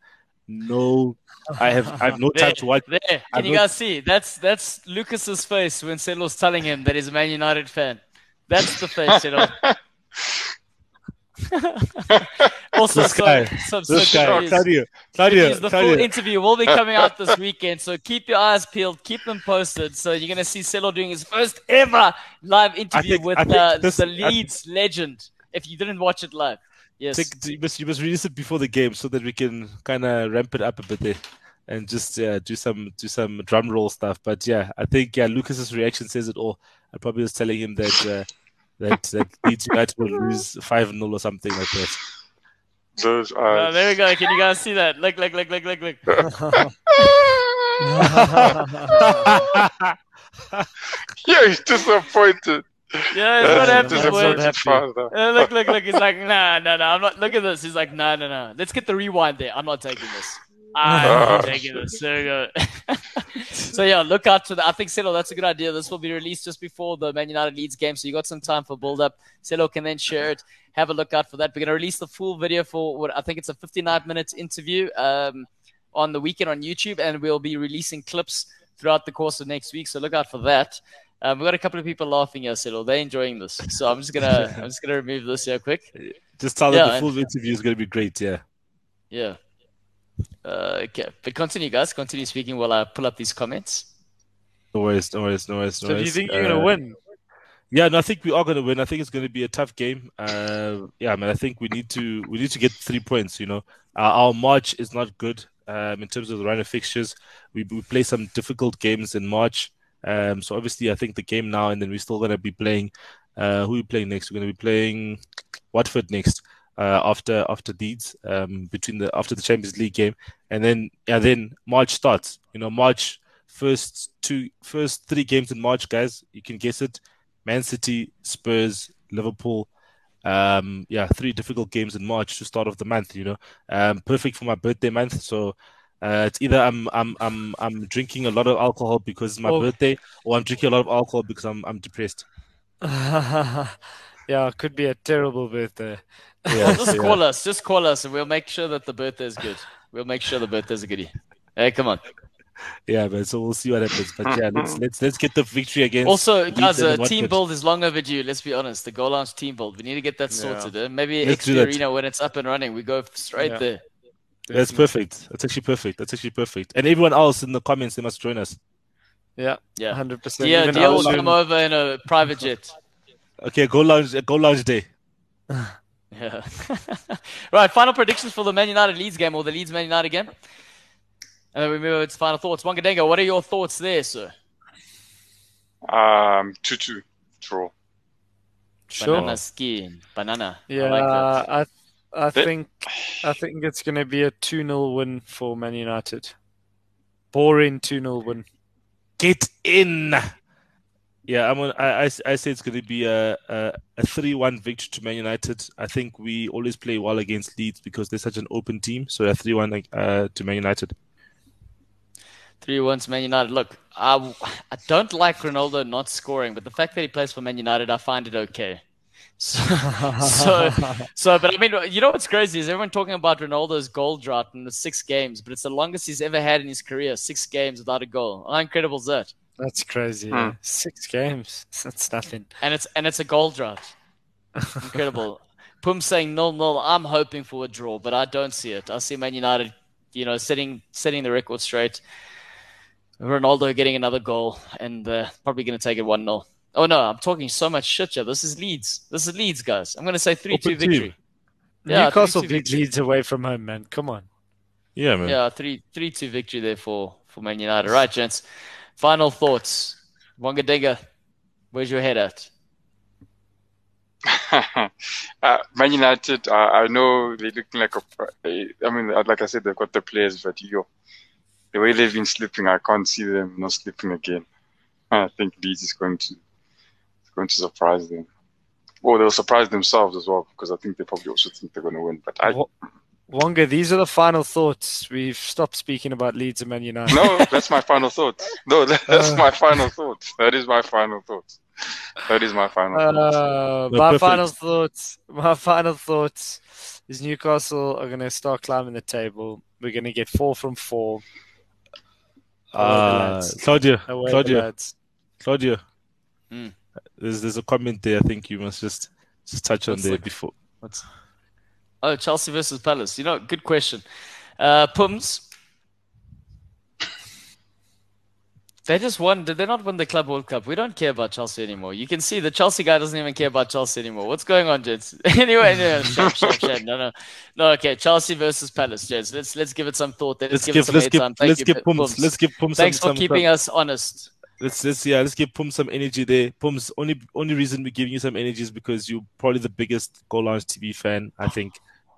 no, I have I have no time to watch. There, I can you guys see? That's that's Lucas's face when Settle's telling him that he's a Man United fan. That's the face, Settle. also, This so, guy, some, This so guy. Claudio, Claudio, the full interview will be coming out this weekend, so keep your eyes peeled, keep them posted. So you're gonna see Settle doing his first ever live interview think- with uh, this- the I- Leeds legend. If you didn't watch it live, yes. Take, you must you must release it before the game so that we can kind of ramp it up a bit there and just yeah do some do some drum roll stuff. But yeah, I think yeah Lucas's reaction says it all. I probably was telling him that uh, that that Leeds United will lose five 0 or something like that. Those Oh, eyes. there we go. Can you guys see that? Look, look, look, look, look, look. yeah, he's disappointed. Yeah, it's not That's happening. disappointed boy. happy. Uh, look, look, look. He's like, nah, nah, nah. I'm not. Look at this. He's like, nah, nah, nah. Let's get the rewind there. I'm not taking this. I'm not Ah, taking this. There we go. so yeah, look out for that. I think Celo, that's a good idea. This will be released just before the Man United Leeds game, so you got some time for build up. Celo can then share it. Have a look out for that. We're gonna release the full video for what I think it's a 59 minutes interview um, on the weekend on YouTube, and we'll be releasing clips throughout the course of next week. So look out for that. Um, we've got a couple of people laughing here, Celo. They're enjoying this, so I'm just gonna I'm just gonna remove this here quick. Just tell Yeah, them the full interview is going to be great. Yeah. Yeah. Uh, okay, but continue, guys. Continue speaking while I pull up these comments. No worries, no worries, no worries. No so do you think you're gonna Uh, win? Yeah, no, I think we are going to win. I think it's going to be a tough game. Uh, yeah, man, I think we need to we need to get three points. You know, uh, our March is not good um, in terms of the run of fixtures. We we play some difficult games in March. Um, so obviously, I think the game now, and then we're still going to be playing. Uh, who are we playing next? We're going to be playing Watford next. Uh, after after Leeds, um, between the after the Champions League game, and then yeah, then March starts. You know, March first two first three games in March, guys. You can guess it. Man City, Spurs, Liverpool. Um, yeah, three difficult games in March to start off the month. You know, um, perfect for my birthday month. So uh, it's either I'm I'm I'm I'm drinking a lot of alcohol because it's my Oh. birthday, or I'm drinking a lot of alcohol because I'm I'm depressed. yeah, it could be a terrible birthday. Yeah, Just yeah. call us. Just call us, and we'll make sure that the birthday is good. We'll make sure the birthday is a goodie. Hey, come on. yeah, man. So we'll see what happens. But yeah, let's let's let's get the victory against. Also, Leeds guys, and uh, Watford. team build is long overdue. Let's be honest. The Goal Lounge team build. We need to get that Yeah. sorted. Uh, maybe Let's do Arena when it's up and running, we go straight Yeah. there. That's perfect. That's actually perfect. That's actually perfect. And everyone else in the comments, they must join us. Yeah, Yeah. hundred percent. Yeah, Even Dia will come over in a private jet. Okay, Goal Lounge. Goal Lounge day. Yeah. right. Final predictions for the Man United Leeds game or the Leeds Man United game. And then we move over to final thoughts. Wangadenga, what are your thoughts there, sir? Um, two two draw. Sure. Banana skin. Banana. Yeah, I like that. I I But- think I think it's going to be a 2-0 win for Man United. Boring 2-0 win. Get in. Yeah, I'm on. I, I, I say it's going to be a a, a three-one victory to Man United. I think we always play well against Leeds because they're such an open team. So a three-one uh, to Man United. 3 1 to Man United. Look, I, I don't like Ronaldo not scoring, but the fact that he plays for Man United, I find it okay. So, so, so, but I mean, you know what's crazy is everyone talking about Ronaldo's goal drought in the six games, but it's the longest he's ever had in his career six games without a goal. How incredible is that? That's crazy. Hmm. Six games. That's nothing. And it's and it's a goal drought. Incredible. Pum saying nil nil. I'm hoping for a draw, but I don't see it. I see Man United, you know, setting setting the record straight. Ronaldo getting another goal, and uh, probably going to take it one 0 Oh no, I'm talking so much shit here. This is Leeds. This is Leeds, guys. I'm going to say three two victory. Yeah, Newcastle 3-2 beat victory. Leeds away from home, man. Come on. Yeah, man. Yeah, three three two victory there for for Man United. Right, gents. Final thoughts. Wangadinga, where's your head at? uh, Man United, uh, I know they're looking like a. I mean, like I said, they've got the players, but yo, the way they've been slipping, I can't see them not slipping again. I think Leeds is going to is going to surprise them. Well, they'll surprise themselves as well because I think they probably also think they're going to win. But I Wa- Wonga, these are the final thoughts. We've stopped speaking about Leeds and Man United. no, that's my final thought. No, that's Uh. my final thought. That is my final thought. That is my final thought. Uh, No, my perfect. final thoughts. My final thoughts is Newcastle are going to start climbing the table. We're going to get four from four. Away Uh, lads. Claudia, Claudia. Claudia. Hmm. There's there's a comment there. I think you must just just touch on Let's there look. before. What's oh Chelsea versus Palace? You know, good question. Uh, Pums. They just won. Did they not win the Club World Cup? We don't care about Chelsea anymore. You can see the Chelsea guy doesn't even care about Chelsea anymore. What's going on, gents? anyway, no. No, no, no. Okay, Chelsea versus Palace, gents. Let's let's give it some thought. Let's, Let's give, give it some let's give airtime. Thank let's you, give Pums Pums. let's give Pums Thanks some, for keeping us honest. Let's let's yeah, let's give Pum some energy there. Pum's only only reason we're giving you some energy is because you're probably the biggest Goal Lounge TV fan, I think.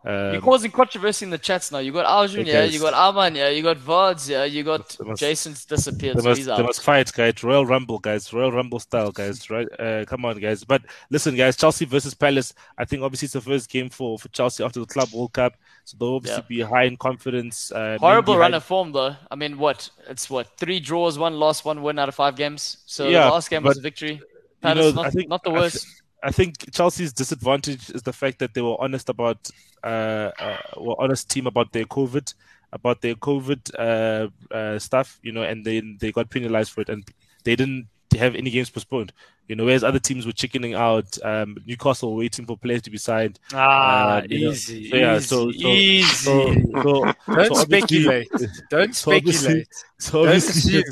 You're Um, causing controversy in the chats now. You got yeah. You got Arman, yeah. You got Vards, yeah. You got must- Jason's disappeared, they so must, he's out. must fight, guys. Royal Rumble, guys. Royal Rumble style, guys. Right? Uh, come on, guys. But listen, guys. Chelsea versus Palace. I think obviously it's the first game for, for Chelsea after the Club World Cup, so they'll obviously be high in confidence. Uh, Horrible run high- of form, though. I mean, what? It's what? Three draws, one loss, one win out of five games. So Yeah, the last game was a victory. you Palace, know, not, think- not the worst. I think Chelsea's disadvantage is the fact that they were honest about, uh, uh were honest team about their COVID, about their COVID uh, uh, stuff, you know, and then they got penalized for it, and they didn't have any games postponed, you know, whereas other teams were chickening out. Um, Newcastle waiting for players to be signed. Ah, know, easy, so yeah, easy, so- so- easy. So, so, Don't speculate. Don't speculate. So Don't assume.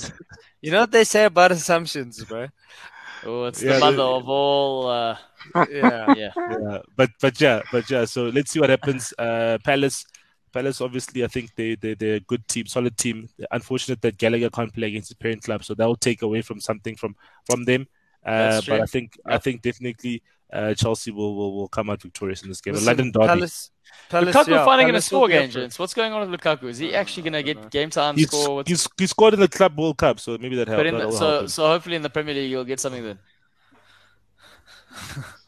You know what they say about assumptions, bro? Oh, it's Yeah, the mother the- of all. Uh, Yeah. yeah. yeah, but but yeah, but yeah. So let's see what happens. Uh, Palace, Palace. Obviously, I think they they they're a good team, solid team. Unfortunate that Gallagher can't play against his parent club, so that will take away from something from from them. Uh, That's but. I think I think definitely uh, Chelsea will, will will come out victorious in this game. A Listen, London derby. Palace, Palace, Lukaku yeah, finally going to Palace score be again, for gents. What's going on with Lukaku? Is he actually going to I know. get game time He's, score? What's... he's, he scored in the Club World Cup, so maybe that helps. But in the, so, so hopefully in the Premier League you'll get something then.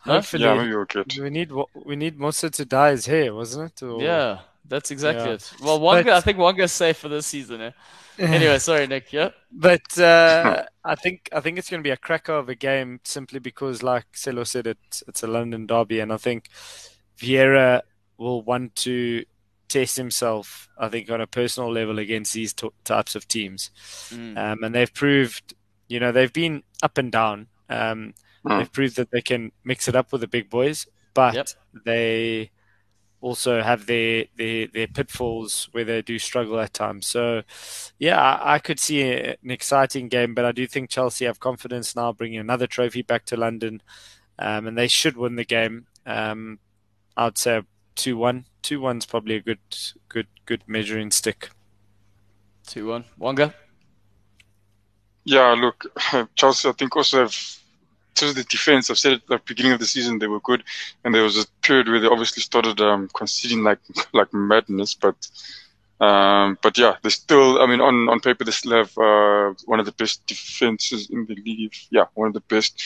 No? Hopefully, yeah, maybe we'll get. we need Wa- we need Musa to dye his hair, wasn't it? Or... Yeah, that's exactly Yeah. it. Well, Wonga, But- I think Wonga's safe for this season. Eh? Anyway, sorry, Nick. Yeah. But uh, I think I think it's going to be a cracker of a game simply because, like Celo said, it's it's a London derby, and I think Vieira will want to test himself, I think, on a personal level against these t- types of teams. Mm. Um, and they've proved, you know, they've been up and down. Um, Mm. They've proved that they can mix it up with the big boys, but Yep. they also have their, their their pitfalls where they do struggle at times. So, yeah, I, I could see a, an exciting game, but I do think Chelsea have confidence now, bringing another trophy back to London, um, and they should win the game. Um, I'd say two one. Two one's probably a good good good measuring stick. Two one. Wonga. Yeah, look, Chelsea, I think also have, in terms of the defense, I've said at the beginning of the season they were good, and there was a period where they obviously started um, conceding like like madness, but um, but yeah, they still, I mean, on, on paper, they still have uh, one of the best defenses in the league. Yeah, one of the best,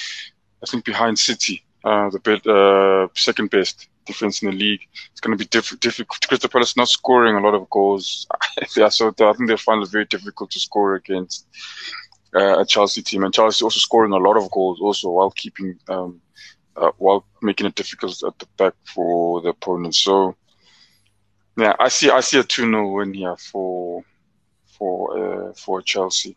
I think, behind City, uh, the best, uh, second best defense in the league. It's going to be diff- difficult. Crystal Palace not scoring a lot of goals. yeah, so I think they'll find it very difficult to score against uh, a Chelsea team, and Chelsea also scoring a lot of goals also while keeping um, uh, while making it difficult at the back for the opponent. So yeah, I see I see a two 0 win here for for uh, for Chelsea.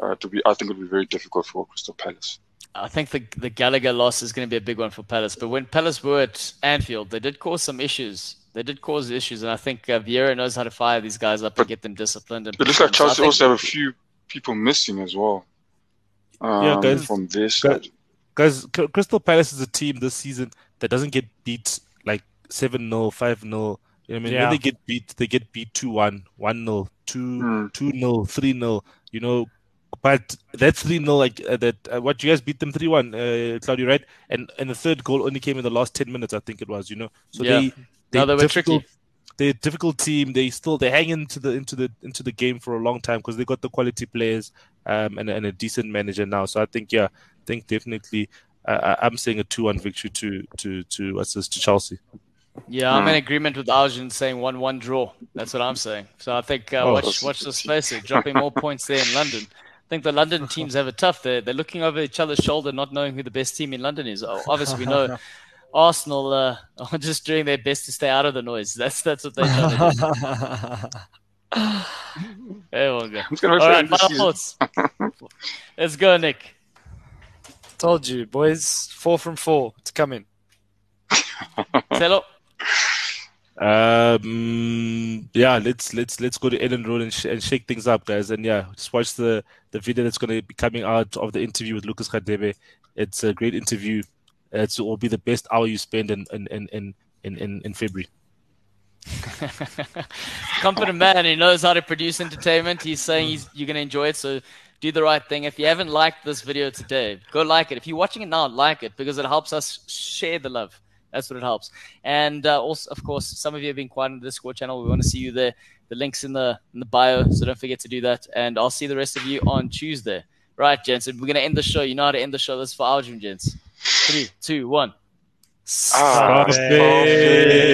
Uh, to be, I think it'll be very difficult for Crystal Palace. I think the the Gallagher loss is going to be a big one for Palace. But when Palace were at Anfield, they did cause some issues. They did cause issues, and I think uh, Vieira knows how to fire these guys up and get them disciplined. And It looks like so Chelsea think- also have a few people missing as well. Um, Yeah, guys. from this side. Guys, Crystal Palace is a team this season that doesn't get beat like 7 0, 5 0. You I mean, Yeah. when they get beat, they get beat 2 1, 1 0, 2 Mm. 2 0, 3 0. You know, but that's 3 0, like uh, that. Uh, what you guys beat them 3 1, uh, Claudio, right? And and the third goal only came in the last 10 minutes, I think it was, you know. So Yeah. they, No, they were difficult- tricky. They're a difficult team. They still they hang into the into the into the game for a long time because they got the quality players um, and, and a decent manager now. So I think yeah, I think definitely uh, I- I'm saying a two-one victory to to to assist to Chelsea. Yeah, I'm in Hmm. agreement with Arjun saying one-one draw. That's what I'm saying. So I think uh, Oh, watch watch the space here, dropping more points there in London. I think the London teams have it tough. They're they're looking over each other's shoulder, not knowing who the best team in London is. Oh, Obviously, we know Arsenal uh, are just doing their best to stay out of the noise. That's that's what they're trying to do. There we go. I'm just gonna wait All for right, the final thoughts. Let's go, Nick. Told you, boys. Four from four. It's coming. Hello. Um, yeah, let's let's let's go to Elland Road and, sh- and shake things up, guys. And yeah, just watch the the video that's going to be coming out of the interview with Lucas Radebe. It's a great interview. It will be the best hour you spend in in in in in, in, in February. Confident man. He knows how to produce entertainment. He's saying he's, you're going to enjoy it. So do the right thing. If you haven't liked this video today, go like it. If you're watching it now, like it because it helps us share the love. That's what it helps. And uh, also, of course, some of you have been quiet on the Discord channel. We want to see you there. The link's in the in the bio, so don't forget to do that. And I'll see the rest of you on Tuesday. Right, gents. We're gonna end the show. You know how to end the show. This is for Arjun, gents. Three, two, one. Ah, Stop it.